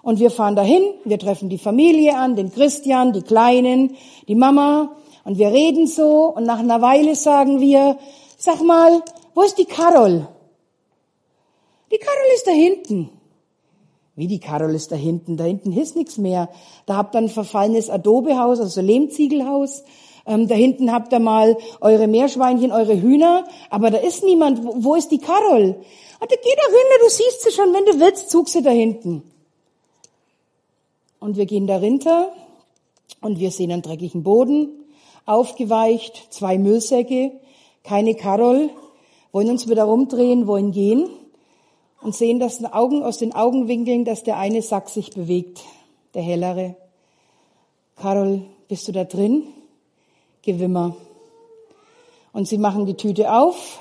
Und wir fahren dahin, wir treffen die Familie an, den Christian, die Kleinen, die Mama und wir reden so und nach einer Weile sagen wir, sag mal, wo ist die Carol? Die Carol ist da hinten. Wie die Carol ist da hinten? Da hinten ist nichts mehr. Da habt ihr ein verfallenes Adobehaus, also Lehmziegelhaus. Ähm, da hinten habt ihr mal eure Meerschweinchen, eure Hühner. Aber da ist niemand. Wo, wo ist die Carol? Ah, da geh da hin, du siehst sie schon. Wenn du willst, zug sie da hinten. Und wir gehen da runter und wir sehen einen dreckigen Boden, aufgeweicht, zwei Müllsäcke, keine Carol, wollen uns wieder rumdrehen, wollen gehen und sehen dass Augen, aus den Augenwinkeln, dass der eine Sack sich bewegt, der hellere. Carol, bist du da drin? Gewimmer. Und sie machen die Tüte auf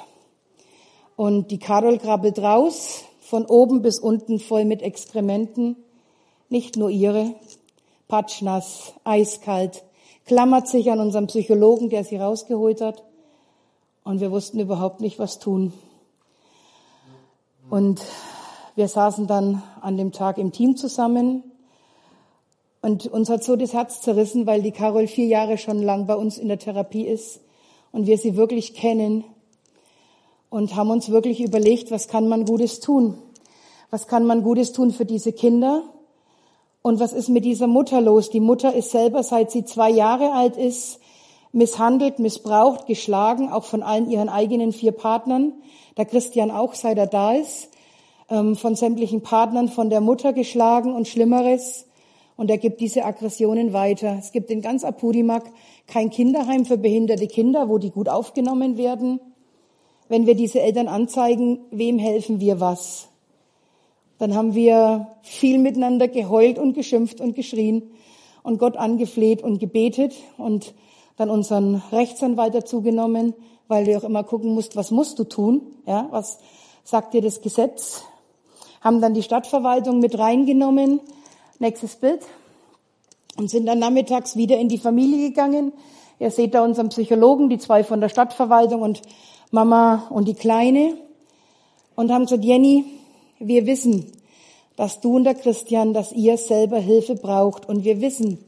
und die Carol krabbelt raus, von oben bis unten voll mit Exkrementen. Nicht nur ihre, patschnass, eiskalt, klammert sich an unseren Psychologen, der sie rausgeholt hat. Und wir wussten überhaupt nicht, was tun. Und wir saßen dann an dem Tag im Team zusammen und uns hat so das Herz zerrissen, weil die Carol vier Jahre schon lang bei uns in der Therapie ist und wir sie wirklich kennen und haben uns wirklich überlegt, was kann man Gutes tun? Was kann man Gutes tun für diese Kinder? Und was ist mit dieser Mutter los? Die Mutter ist selber, seit sie zwei Jahre alt ist, misshandelt, missbraucht, geschlagen, auch von allen ihren eigenen vier Partnern. Der Christian auch, seit er da ist, ähm, von sämtlichen Partnern, von der Mutter geschlagen und Schlimmeres und er gibt diese Aggressionen weiter. Es gibt in ganz Apurimak kein Kinderheim für behinderte Kinder, wo die gut aufgenommen werden. Wenn wir diese Eltern anzeigen, wem helfen wir was? Dann haben wir viel miteinander geheult und geschimpft und geschrien und Gott angefleht und gebetet und dann unseren Rechtsanwalt dazu genommen, weil du auch immer gucken musst, was musst du tun? Ja, was sagt dir das Gesetz? Haben dann die Stadtverwaltung mit reingenommen, Nächstes Bild. Und sind dann nachmittags wieder in die Familie gegangen. Ihr seht da unseren Psychologen, die zwei von der Stadtverwaltung und Mama und die Kleine. Und haben gesagt, Jenny, wir wissen, dass du und der Christian, dass ihr selber Hilfe braucht. Und wir wissen,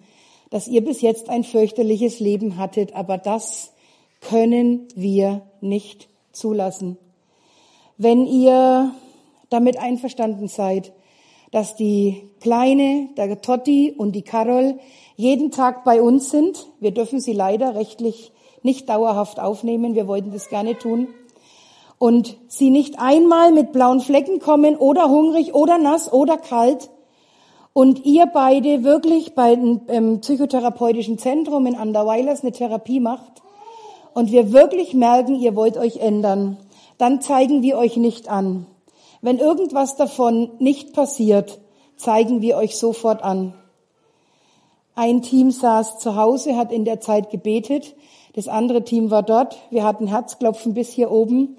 dass ihr bis jetzt ein fürchterliches Leben hattet. Aber das können wir nicht zulassen. Wenn ihr damit einverstanden seid, dass die Kleine, der Totti und die Carol jeden Tag bei uns sind. Wir dürfen sie leider rechtlich nicht dauerhaft aufnehmen. Wir wollten das gerne tun. Und sie nicht einmal mit blauen Flecken kommen oder hungrig oder nass oder kalt. Und ihr beide wirklich bei dem ähm, psychotherapeutischen Zentrum in Anderweilers eine Therapie macht. Und wir wirklich merken, ihr wollt euch ändern. Dann zeigen wir euch nicht an. Wenn irgendwas davon nicht passiert, zeigen wir euch sofort an. Ein Team saß zu Hause, hat in der Zeit gebetet. Das andere Team war dort. Wir hatten Herzklopfen bis hier oben.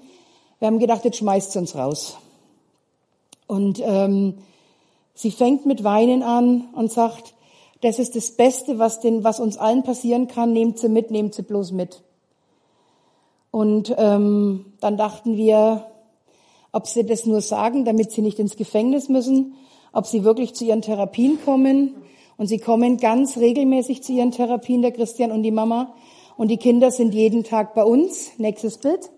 Wir haben gedacht, jetzt schmeißt uns raus. Und ähm, sie fängt mit Weinen an und sagt, das ist das Beste, was, den, was uns allen passieren kann. Nehmt sie mit, nehmt sie bloß mit. Und ähm, dann dachten wir, ob sie das nur sagen, damit sie nicht ins Gefängnis müssen, ob sie wirklich zu ihren Therapien kommen. Und sie kommen ganz regelmäßig zu ihren Therapien, der Christian und die Mama. Und die Kinder sind jeden Tag bei uns. Nächstes Bild.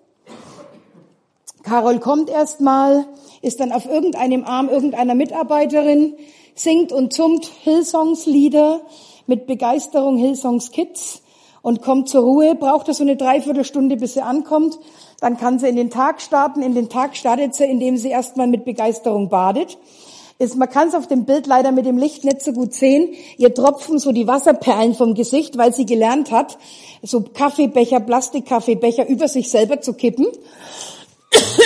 Carol kommt erstmal, ist dann auf irgendeinem Arm irgendeiner Mitarbeiterin, singt und zummt Hillsongs-Lieder mit Begeisterung Hillsongs Kids und kommt zur Ruhe, braucht er so eine Dreiviertelstunde, bis sie ankommt. Dann kann sie in den Tag starten. In den Tag startet sie, indem sie erstmal mit Begeisterung badet. Ist, man kann es auf dem Bild leider mit dem Licht nicht so gut sehen. Ihr tropfen so die Wasserperlen vom Gesicht, weil sie gelernt hat, so Kaffeebecher, Plastikkaffeebecher über sich selber zu kippen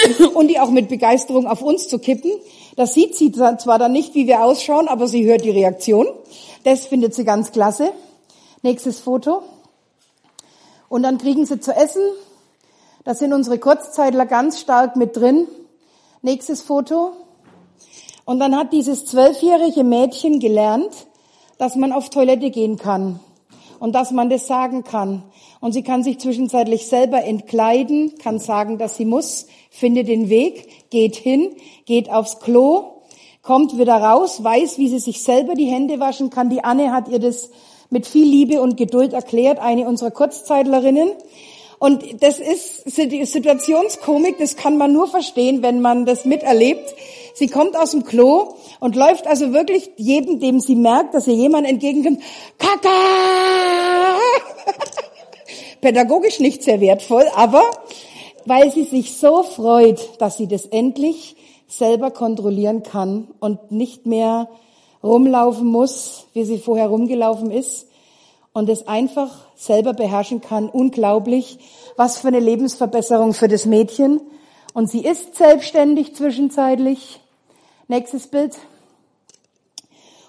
und die auch mit Begeisterung auf uns zu kippen. Das sieht sie zwar dann nicht, wie wir ausschauen, aber sie hört die Reaktion. Das findet sie ganz klasse. Nächstes Foto. Und dann kriegen sie zu essen, da sind unsere Kurzzeitler ganz stark mit drin. Nächstes Foto. Und dann hat dieses zwölfjährige Mädchen gelernt, dass man auf Toilette gehen kann und dass man das sagen kann. Und sie kann sich zwischenzeitlich selber entkleiden, kann sagen, dass sie muss, findet den Weg, geht hin, geht aufs Klo, kommt wieder raus, weiß, wie sie sich selber die Hände waschen kann. Die Anne hat ihr das mit viel Liebe und Geduld erklärt, eine unserer Kurzzeitlerinnen. Und das ist die Situationskomik, das kann man nur verstehen, wenn man das miterlebt. Sie kommt aus dem Klo und läuft also wirklich jedem, dem sie merkt, dass ihr jemand entgegenkommt, Kaka! Pädagogisch nicht sehr wertvoll, aber weil sie sich so freut, dass sie das endlich selber kontrollieren kann und nicht mehr rumlaufen muss, wie sie vorher rumgelaufen ist, und es einfach selber beherrschen kann. Unglaublich, was für eine Lebensverbesserung für das Mädchen. Und sie ist selbstständig zwischenzeitlich. Nächstes Bild.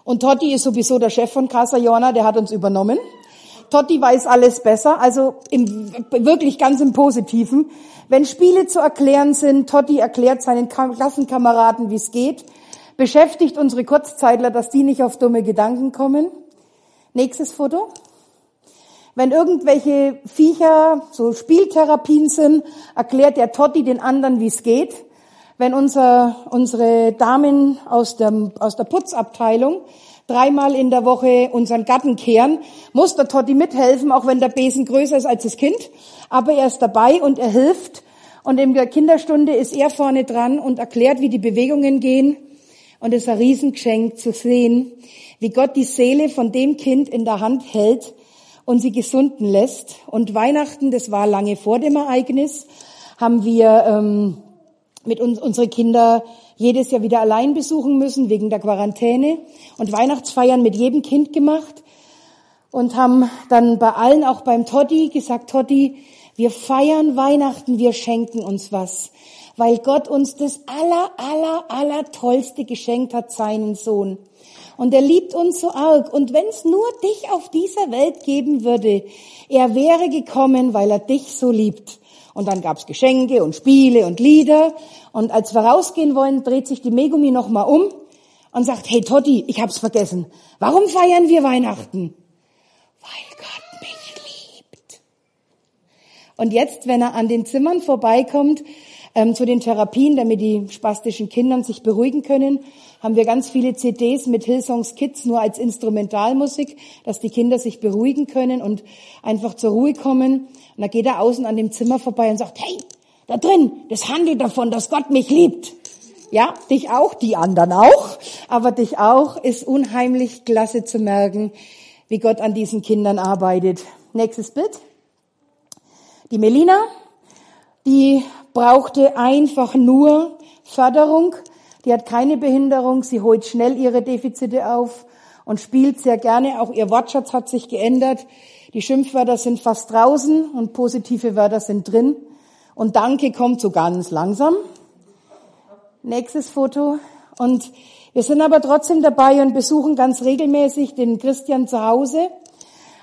Und Totti ist sowieso der Chef von Casa Jona, der hat uns übernommen. Totti weiß alles besser, also im, wirklich ganz im Positiven. Wenn Spiele zu erklären sind, Totti erklärt seinen Klassenkameraden, wie es geht, beschäftigt unsere Kurzzeitler, dass die nicht auf dumme Gedanken kommen. Nächstes Foto. Wenn irgendwelche Viecher so Spieltherapien sind, erklärt der Totti den anderen, wie es geht. wenn unser, unsere Damen aus, dem, aus der Putzabteilung dreimal in der Woche unseren Garten kehren, muss der Totti mithelfen, auch wenn der Besen größer ist als das Kind. Aber er ist dabei und er hilft. Und in der Kinderstunde ist er vorne dran und erklärt, wie die Bewegungen gehen. Und es ist ein Riesengeschenk zu sehen, wie Gott die Seele von dem Kind in der Hand hält und sie gesunden lässt. Und Weihnachten, das war lange vor dem Ereignis, haben wir ähm, mit uns unsere Kinder jedes Jahr wieder allein besuchen müssen wegen der Quarantäne und Weihnachtsfeiern mit jedem Kind gemacht und haben dann bei allen, auch beim Totti, gesagt, Totti, wir feiern Weihnachten, wir schenken uns was weil Gott uns das aller, aller, aller tollste geschenkt hat, seinen Sohn. Und er liebt uns so arg. Und wenn es nur dich auf dieser Welt geben würde, er wäre gekommen, weil er dich so liebt. Und dann gab's Geschenke und Spiele und Lieder. Und als wir rausgehen wollen, dreht sich die Megumi nochmal um und sagt, hey Totti, ich hab's vergessen. Warum feiern wir Weihnachten? Weil Gott mich liebt. Und jetzt, wenn er an den Zimmern vorbeikommt, ähm, zu den Therapien, damit die spastischen Kindern sich beruhigen können, haben wir ganz viele CDs mit Hillsongs Kids nur als Instrumentalmusik, dass die Kinder sich beruhigen können und einfach zur Ruhe kommen. Und da geht er außen an dem Zimmer vorbei und sagt, hey, da drin, das handelt davon, dass Gott mich liebt. Ja, dich auch, die anderen auch, aber dich auch ist unheimlich klasse zu merken, wie Gott an diesen Kindern arbeitet. Nächstes Bild. Die Melina, die brauchte einfach nur Förderung. Die hat keine Behinderung, sie holt schnell ihre Defizite auf und spielt sehr gerne. Auch ihr Wortschatz hat sich geändert. Die Schimpfwörter sind fast draußen und positive Wörter sind drin. Und Danke kommt so ganz langsam. Nächstes Foto. Und wir sind aber trotzdem dabei und besuchen ganz regelmäßig den Christian zu Hause.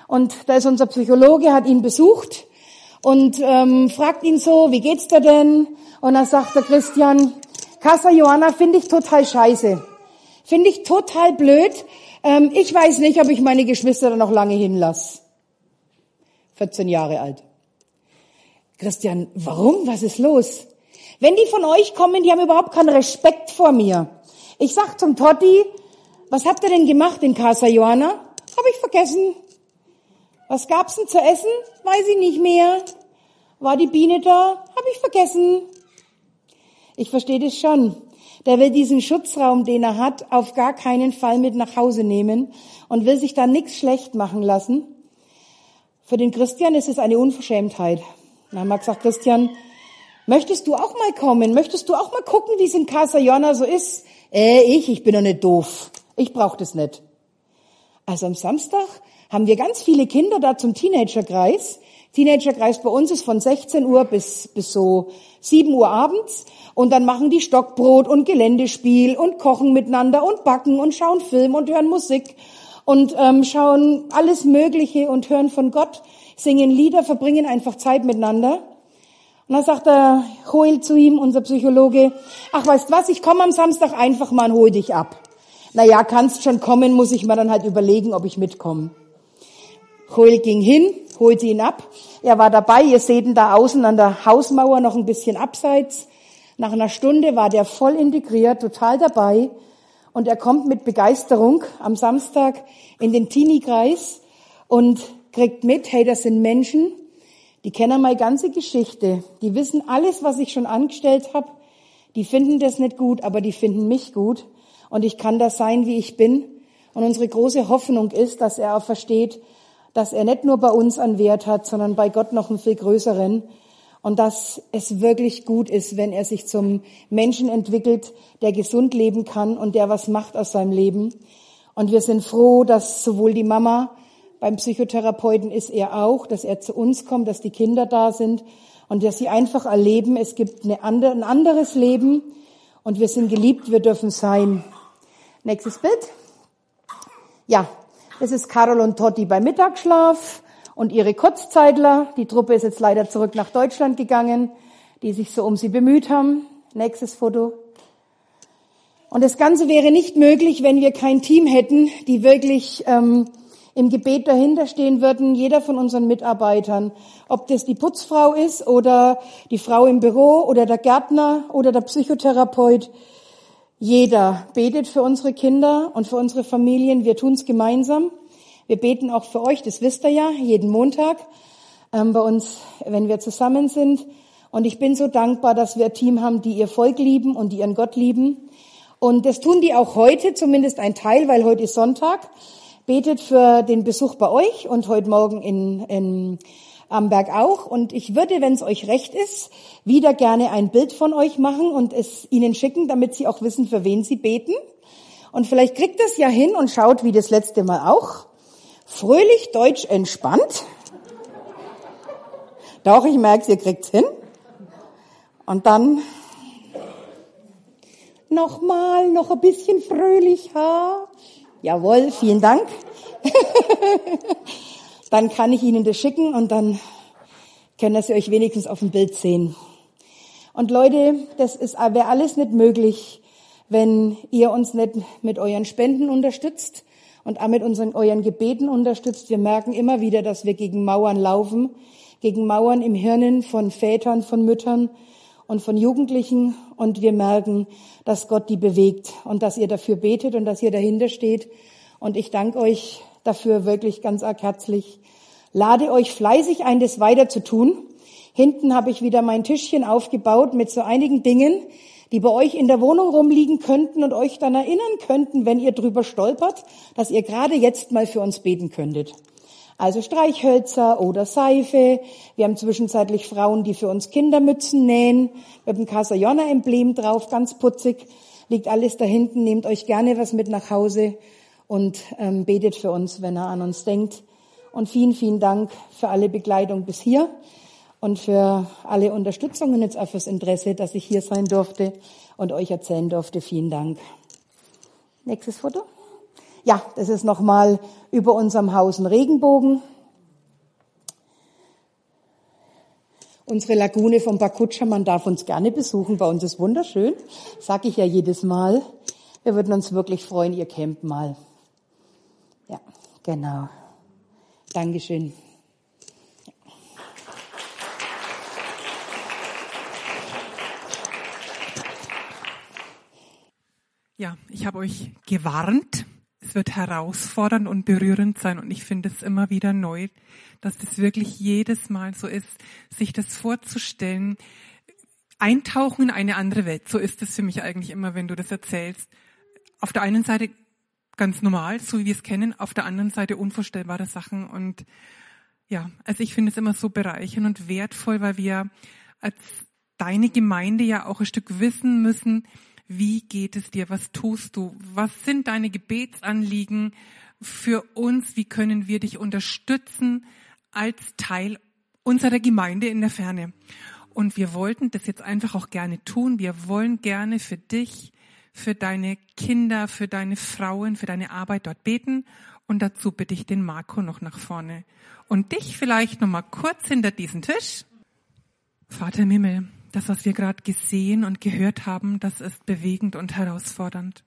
Und da ist unser Psychologe, hat ihn besucht und ähm, fragt ihn so, wie geht's dir denn? Und dann sagt der Christian, Casa Johanna finde ich total scheiße. Finde ich total blöd. Ähm, ich weiß nicht, ob ich meine Geschwister da noch lange hinlasse. 14 Jahre alt. Christian, warum? Was ist los? Wenn die von euch kommen, die haben überhaupt keinen Respekt vor mir. Ich sag zum Totti, was habt ihr denn gemacht in Casa Johanna? Hab ich vergessen. Was gab's denn zu essen? Weiß ich nicht mehr. War die Biene da? Hab ich vergessen. Ich verstehe das schon. Der will diesen Schutzraum, den er hat, auf gar keinen Fall mit nach Hause nehmen und will sich da nichts schlecht machen lassen. Für den Christian ist es eine Unverschämtheit. Dann haben gesagt, Christian, möchtest du auch mal kommen? Möchtest du auch mal gucken, wie es in Casa Jonna so ist? Äh, ich, ich bin doch nicht doof. Ich brauche das nicht. Also am Samstag haben wir ganz viele Kinder da zum Teenagerkreis. Teenagerkreis bei uns ist von 16 Uhr bis, bis so 7 Uhr abends. Und dann machen die Stockbrot und Geländespiel und kochen miteinander und backen und schauen Film und hören Musik und ähm, schauen alles Mögliche und hören von Gott, singen Lieder, verbringen einfach Zeit miteinander. Und dann sagt der Hoel zu ihm, unser Psychologe, ach weißt was, ich komme am Samstag einfach mal und hol dich ab. Naja, kannst schon kommen, muss ich mir dann halt überlegen, ob ich mitkomme. Joel ging hin, holte ihn ab. Er war dabei. Ihr seht ihn da außen an der Hausmauer noch ein bisschen abseits. Nach einer Stunde war der voll integriert, total dabei. Und er kommt mit Begeisterung am Samstag in den Teenie-Kreis und kriegt mit, hey, das sind Menschen, die kennen meine ganze Geschichte. Die wissen alles, was ich schon angestellt habe. Die finden das nicht gut, aber die finden mich gut. Und ich kann das sein, wie ich bin. Und unsere große Hoffnung ist, dass er auch versteht, dass er nicht nur bei uns einen Wert hat, sondern bei Gott noch einen viel größeren. Und dass es wirklich gut ist, wenn er sich zum Menschen entwickelt, der gesund leben kann und der was macht aus seinem Leben. Und wir sind froh, dass sowohl die Mama beim Psychotherapeuten ist er auch, dass er zu uns kommt, dass die Kinder da sind und dass sie einfach erleben, es gibt eine andere, ein anderes Leben und wir sind geliebt, wir dürfen sein. Nächstes Bild. Ja, das ist Carol und Totti beim Mittagsschlaf und ihre Kurzzeitler. Die Truppe ist jetzt leider zurück nach Deutschland gegangen, die sich so um sie bemüht haben. Nächstes Foto. Und das Ganze wäre nicht möglich, wenn wir kein Team hätten, die wirklich ähm, im Gebet dahinter stehen würden, jeder von unseren Mitarbeitern, ob das die Putzfrau ist oder die Frau im Büro oder der Gärtner oder der Psychotherapeut. Jeder betet für unsere Kinder und für unsere Familien. Wir tun es gemeinsam. Wir beten auch für euch, das wisst ihr ja, jeden Montag ähm, bei uns, wenn wir zusammen sind. Und ich bin so dankbar, dass wir ein Team haben, die ihr Volk lieben und die ihren Gott lieben. Und das tun die auch heute, zumindest ein Teil, weil heute ist Sonntag. Betet für den Besuch bei euch und heute Morgen in, in Amberg auch. Und ich würde, wenn es euch recht ist, wieder gerne ein Bild von euch machen und es ihnen schicken, damit sie auch wissen, für wen sie beten. Und vielleicht kriegt es ja hin und schaut wie das letzte Mal auch. Fröhlich, deutsch, entspannt. Doch, ich merke, ihr kriegt's hin. Und dann nochmal, noch ein bisschen fröhlicher. Jawohl, vielen Dank. dann kann ich Ihnen das schicken und dann können Sie euch wenigstens auf dem Bild sehen. Und Leute, das wäre alles nicht möglich, wenn ihr uns nicht mit euren Spenden unterstützt und auch mit unseren, euren Gebeten unterstützt. Wir merken immer wieder, dass wir gegen Mauern laufen, gegen Mauern im Hirnen von Vätern, von Müttern und von Jugendlichen. Und wir merken, dass Gott die bewegt und dass ihr dafür betet und dass ihr dahinter steht. Und ich danke euch dafür wirklich ganz arg herzlich. Lade euch fleißig ein, das weiter zu tun. Hinten habe ich wieder mein Tischchen aufgebaut mit so einigen Dingen, die bei euch in der Wohnung rumliegen könnten und euch dann erinnern könnten, wenn ihr drüber stolpert, dass ihr gerade jetzt mal für uns beten könntet. Also Streichhölzer oder Seife. Wir haben zwischenzeitlich Frauen, die für uns Kindermützen nähen, mit dem Casajona-Emblem drauf, ganz putzig. Liegt alles da hinten. Nehmt euch gerne was mit nach Hause und ähm, betet für uns, wenn er an uns denkt. Und vielen, vielen Dank für alle Begleitung bis hier und für alle Unterstützung und jetzt auch fürs Interesse, dass ich hier sein durfte und euch erzählen durfte. Vielen Dank. Nächstes Foto. Ja, das ist nochmal über unserem Haus ein Regenbogen. Unsere Lagune vom Bakutscha, man darf uns gerne besuchen, bei uns ist wunderschön, sag ich ja jedes Mal. Wir würden uns wirklich freuen, ihr campt mal. Ja, genau. Dankeschön. Ja, ich habe euch gewarnt. Es wird herausfordernd und berührend sein und ich finde es immer wieder neu, dass das wirklich jedes Mal so ist, sich das vorzustellen, eintauchen in eine andere Welt. So ist es für mich eigentlich immer, wenn du das erzählst. Auf der einen Seite ganz normal, so wie wir es kennen, auf der anderen Seite unvorstellbare Sachen. Und ja, also ich finde es immer so bereichernd und wertvoll, weil wir als deine Gemeinde ja auch ein Stück wissen müssen, wie geht es dir, was tust du, was sind deine Gebetsanliegen für uns, wie können wir dich unterstützen als Teil unserer Gemeinde in der Ferne. Und wir wollten das jetzt einfach auch gerne tun. Wir wollen gerne für dich für deine Kinder, für deine Frauen, für deine Arbeit dort beten. Und dazu bitte ich den Marco noch nach vorne. Und dich vielleicht noch mal kurz hinter diesen Tisch. Vater im Himmel, das, was wir gerade gesehen und gehört haben, das ist bewegend und herausfordernd.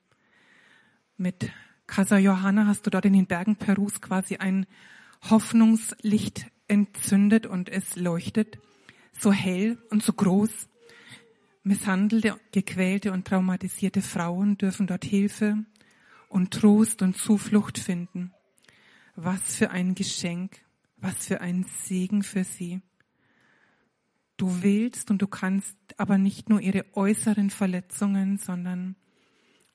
Mit Casa Johanna hast du dort in den Bergen Perus quasi ein Hoffnungslicht entzündet und es leuchtet so hell und so groß. Misshandelte, gequälte und traumatisierte Frauen dürfen dort Hilfe und Trost und Zuflucht finden. Was für ein Geschenk, was für ein Segen für sie. Du willst und du kannst aber nicht nur ihre äußeren Verletzungen, sondern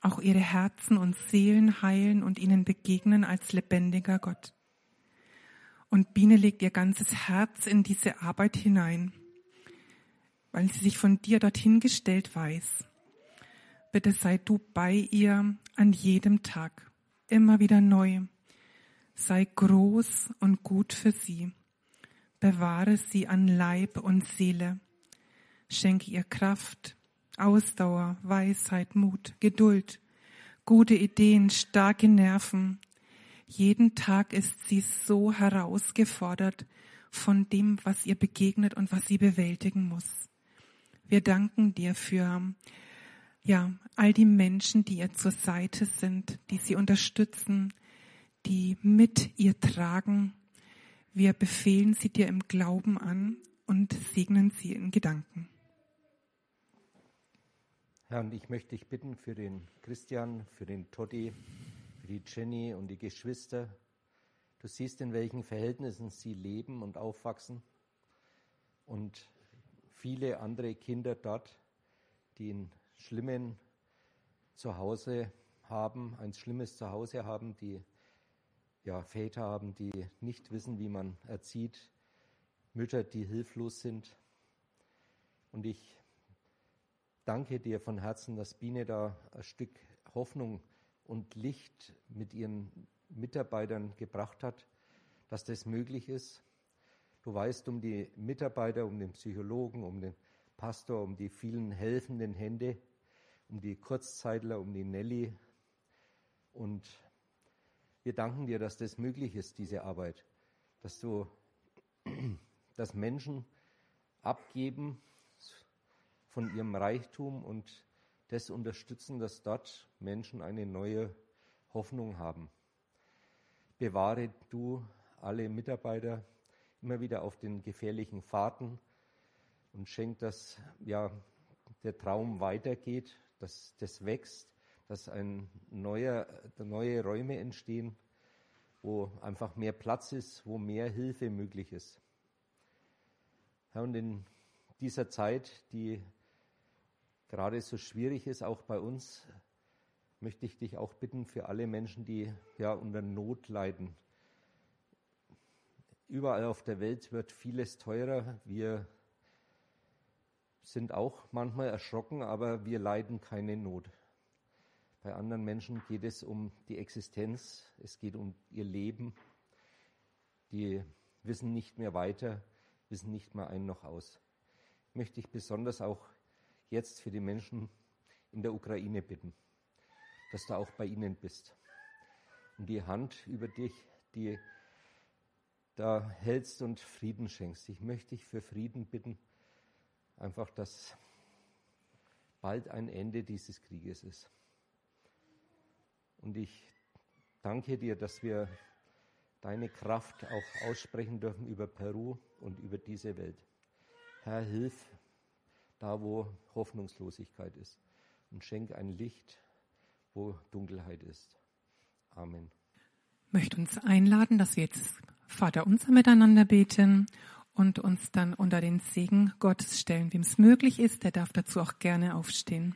auch ihre Herzen und Seelen heilen und ihnen begegnen als lebendiger Gott. Und Biene legt ihr ganzes Herz in diese Arbeit hinein weil sie sich von dir dorthin gestellt weiß. Bitte sei du bei ihr an jedem Tag, immer wieder neu. Sei groß und gut für sie. Bewahre sie an Leib und Seele. Schenke ihr Kraft, Ausdauer, Weisheit, Mut, Geduld, gute Ideen, starke Nerven. Jeden Tag ist sie so herausgefordert von dem, was ihr begegnet und was sie bewältigen muss. Wir danken dir für ja, all die Menschen, die ihr zur Seite sind, die sie unterstützen, die mit ihr tragen. Wir befehlen sie dir im Glauben an und segnen sie in Gedanken. Herr, und ich möchte dich bitten für den Christian, für den Toddy, für die Jenny und die Geschwister. Du siehst, in welchen Verhältnissen sie leben und aufwachsen. Und viele andere Kinder dort, die in schlimmen Zuhause haben, ein schlimmes Zuhause haben, die ja, Väter haben, die nicht wissen, wie man erzieht, Mütter, die hilflos sind. Und ich danke dir von Herzen, dass Biene da ein Stück Hoffnung und Licht mit ihren Mitarbeitern gebracht hat, dass das möglich ist. Du weißt um die Mitarbeiter, um den Psychologen, um den Pastor, um die vielen helfenden Hände, um die Kurzzeitler, um die Nelly. Und wir danken dir, dass das möglich ist, diese Arbeit, dass du, dass Menschen abgeben von ihrem Reichtum und das unterstützen, dass dort Menschen eine neue Hoffnung haben. Bewahre du alle Mitarbeiter immer wieder auf den gefährlichen Fahrten und schenk, dass ja, der Traum weitergeht, dass das wächst, dass ein neuer, neue Räume entstehen, wo einfach mehr Platz ist, wo mehr Hilfe möglich ist. Herr, und in dieser Zeit, die gerade so schwierig ist, auch bei uns, möchte ich dich auch bitten für alle Menschen, die ja unter Not leiden. Überall auf der Welt wird vieles teurer. Wir sind auch manchmal erschrocken, aber wir leiden keine Not. Bei anderen Menschen geht es um die Existenz, es geht um ihr Leben. Die wissen nicht mehr weiter, wissen nicht mehr ein noch aus. Möchte ich besonders auch jetzt für die Menschen in der Ukraine bitten, dass du auch bei ihnen bist und die Hand über dich, die da hältst und Frieden schenkst. Ich möchte dich für Frieden bitten, einfach, dass bald ein Ende dieses Krieges ist. Und ich danke dir, dass wir deine Kraft auch aussprechen dürfen über Peru und über diese Welt. Herr, hilf da wo Hoffnungslosigkeit ist. Und schenk ein Licht, wo Dunkelheit ist. Amen. Ich möchte uns einladen, dass wir jetzt Vater unser miteinander beten und uns dann unter den Segen Gottes stellen. Wem es möglich ist, der darf dazu auch gerne aufstehen.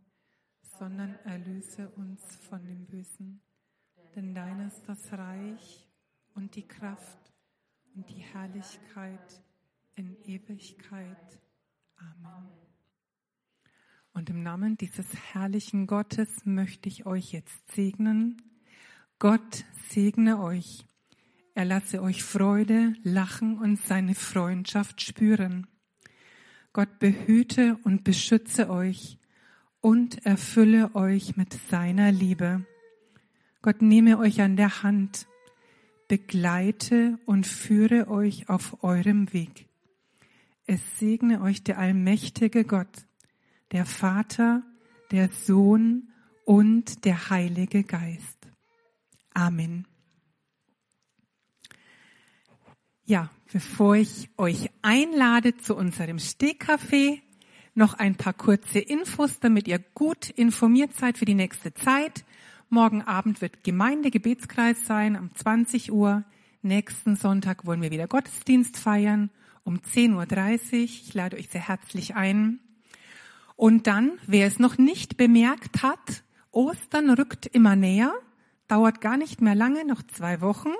sondern erlöse uns von dem Bösen. Denn dein ist das Reich und die Kraft und die Herrlichkeit in Ewigkeit. Amen. Und im Namen dieses herrlichen Gottes möchte ich euch jetzt segnen. Gott segne euch. Er lasse euch Freude, Lachen und seine Freundschaft spüren. Gott behüte und beschütze euch und erfülle euch mit seiner Liebe. Gott nehme euch an der Hand, begleite und führe euch auf eurem Weg. Es segne euch der allmächtige Gott, der Vater, der Sohn und der Heilige Geist. Amen. Ja, bevor ich euch einlade zu unserem Stehkaffee, noch ein paar kurze Infos, damit ihr gut informiert seid für die nächste Zeit. Morgen Abend wird Gemeindegebetskreis sein um 20 Uhr. Nächsten Sonntag wollen wir wieder Gottesdienst feiern um 10.30 Uhr. Ich lade euch sehr herzlich ein. Und dann, wer es noch nicht bemerkt hat, Ostern rückt immer näher, dauert gar nicht mehr lange, noch zwei Wochen.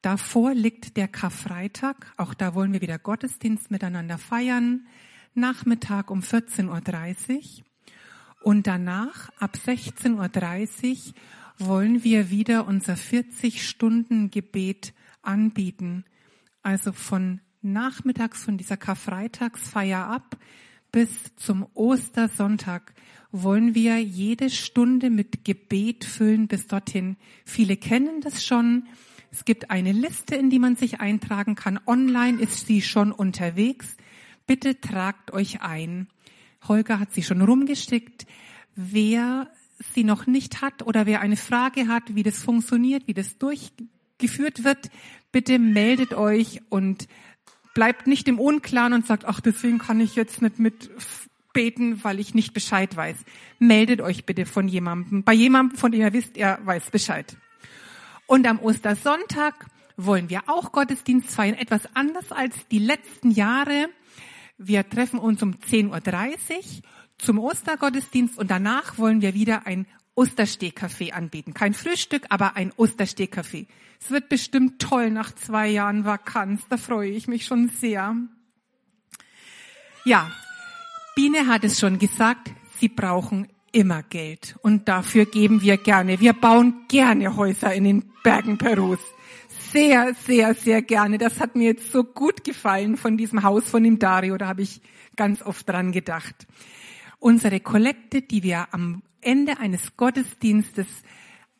Davor liegt der Karfreitag, auch da wollen wir wieder Gottesdienst miteinander feiern, Nachmittag um 14.30 Uhr. Und danach, ab 16.30 Uhr, wollen wir wieder unser 40 Stunden Gebet anbieten. Also von nachmittags von dieser Karfreitagsfeier ab bis zum Ostersonntag wollen wir jede Stunde mit Gebet füllen bis dorthin. Viele kennen das schon. Es gibt eine Liste, in die man sich eintragen kann. Online ist sie schon unterwegs. Bitte tragt euch ein. Holger hat sie schon rumgeschickt. Wer sie noch nicht hat oder wer eine Frage hat, wie das funktioniert, wie das durchgeführt wird, bitte meldet euch und bleibt nicht im Unklaren und sagt, ach, deswegen kann ich jetzt nicht mit beten, weil ich nicht Bescheid weiß. Meldet euch bitte von jemandem, bei jemandem, von dem ihr wisst, er weiß Bescheid. Und am Ostersonntag wollen wir auch Gottesdienst feiern, etwas anders als die letzten Jahre. Wir treffen uns um 10.30 Uhr zum Ostergottesdienst und danach wollen wir wieder ein Osterstehkaffee anbieten. Kein Frühstück, aber ein Osterstehkaffee. Es wird bestimmt toll nach zwei Jahren Vakanz. Da freue ich mich schon sehr. Ja, Biene hat es schon gesagt, sie brauchen immer Geld. Und dafür geben wir gerne. Wir bauen gerne Häuser in den Bergen Perus. Sehr, sehr, sehr gerne. Das hat mir jetzt so gut gefallen von diesem Haus von dem Dario. Da habe ich ganz oft dran gedacht. Unsere Kollekte, die wir am Ende eines Gottesdienstes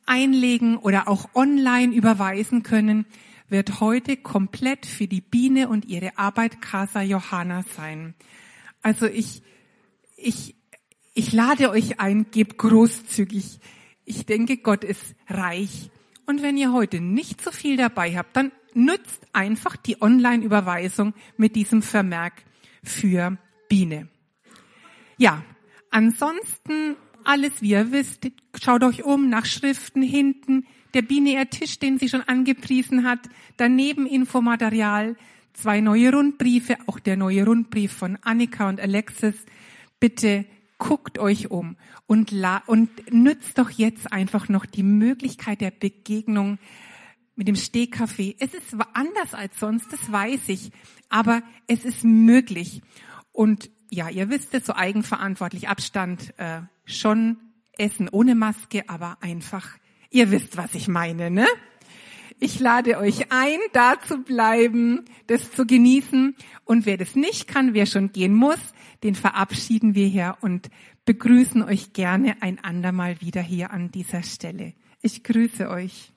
einlegen oder auch online überweisen können, wird heute komplett für die Biene und ihre Arbeit Casa Johanna sein. Also ich, ich, ich lade euch ein, gebt großzügig. Ich denke, Gott ist reich. Und wenn ihr heute nicht so viel dabei habt, dann nützt einfach die Online-Überweisung mit diesem Vermerk für Biene. Ja, ansonsten alles, wie ihr wisst, schaut euch um nach Schriften hinten, der binär Tisch, den sie schon angepriesen hat, daneben Infomaterial, zwei neue Rundbriefe, auch der neue Rundbrief von Annika und Alexis. Bitte guckt euch um und, la und nützt doch jetzt einfach noch die Möglichkeit der Begegnung mit dem Stehkaffee. Es ist anders als sonst, das weiß ich, aber es ist möglich. Und ja, ihr wisst es, so eigenverantwortlich Abstand äh, schon essen ohne Maske, aber einfach, ihr wisst, was ich meine, ne? Ich lade euch ein, da zu bleiben, das zu genießen. Und wer das nicht kann, wer schon gehen muss, den verabschieden wir hier und begrüßen euch gerne ein andermal wieder hier an dieser Stelle. Ich grüße euch.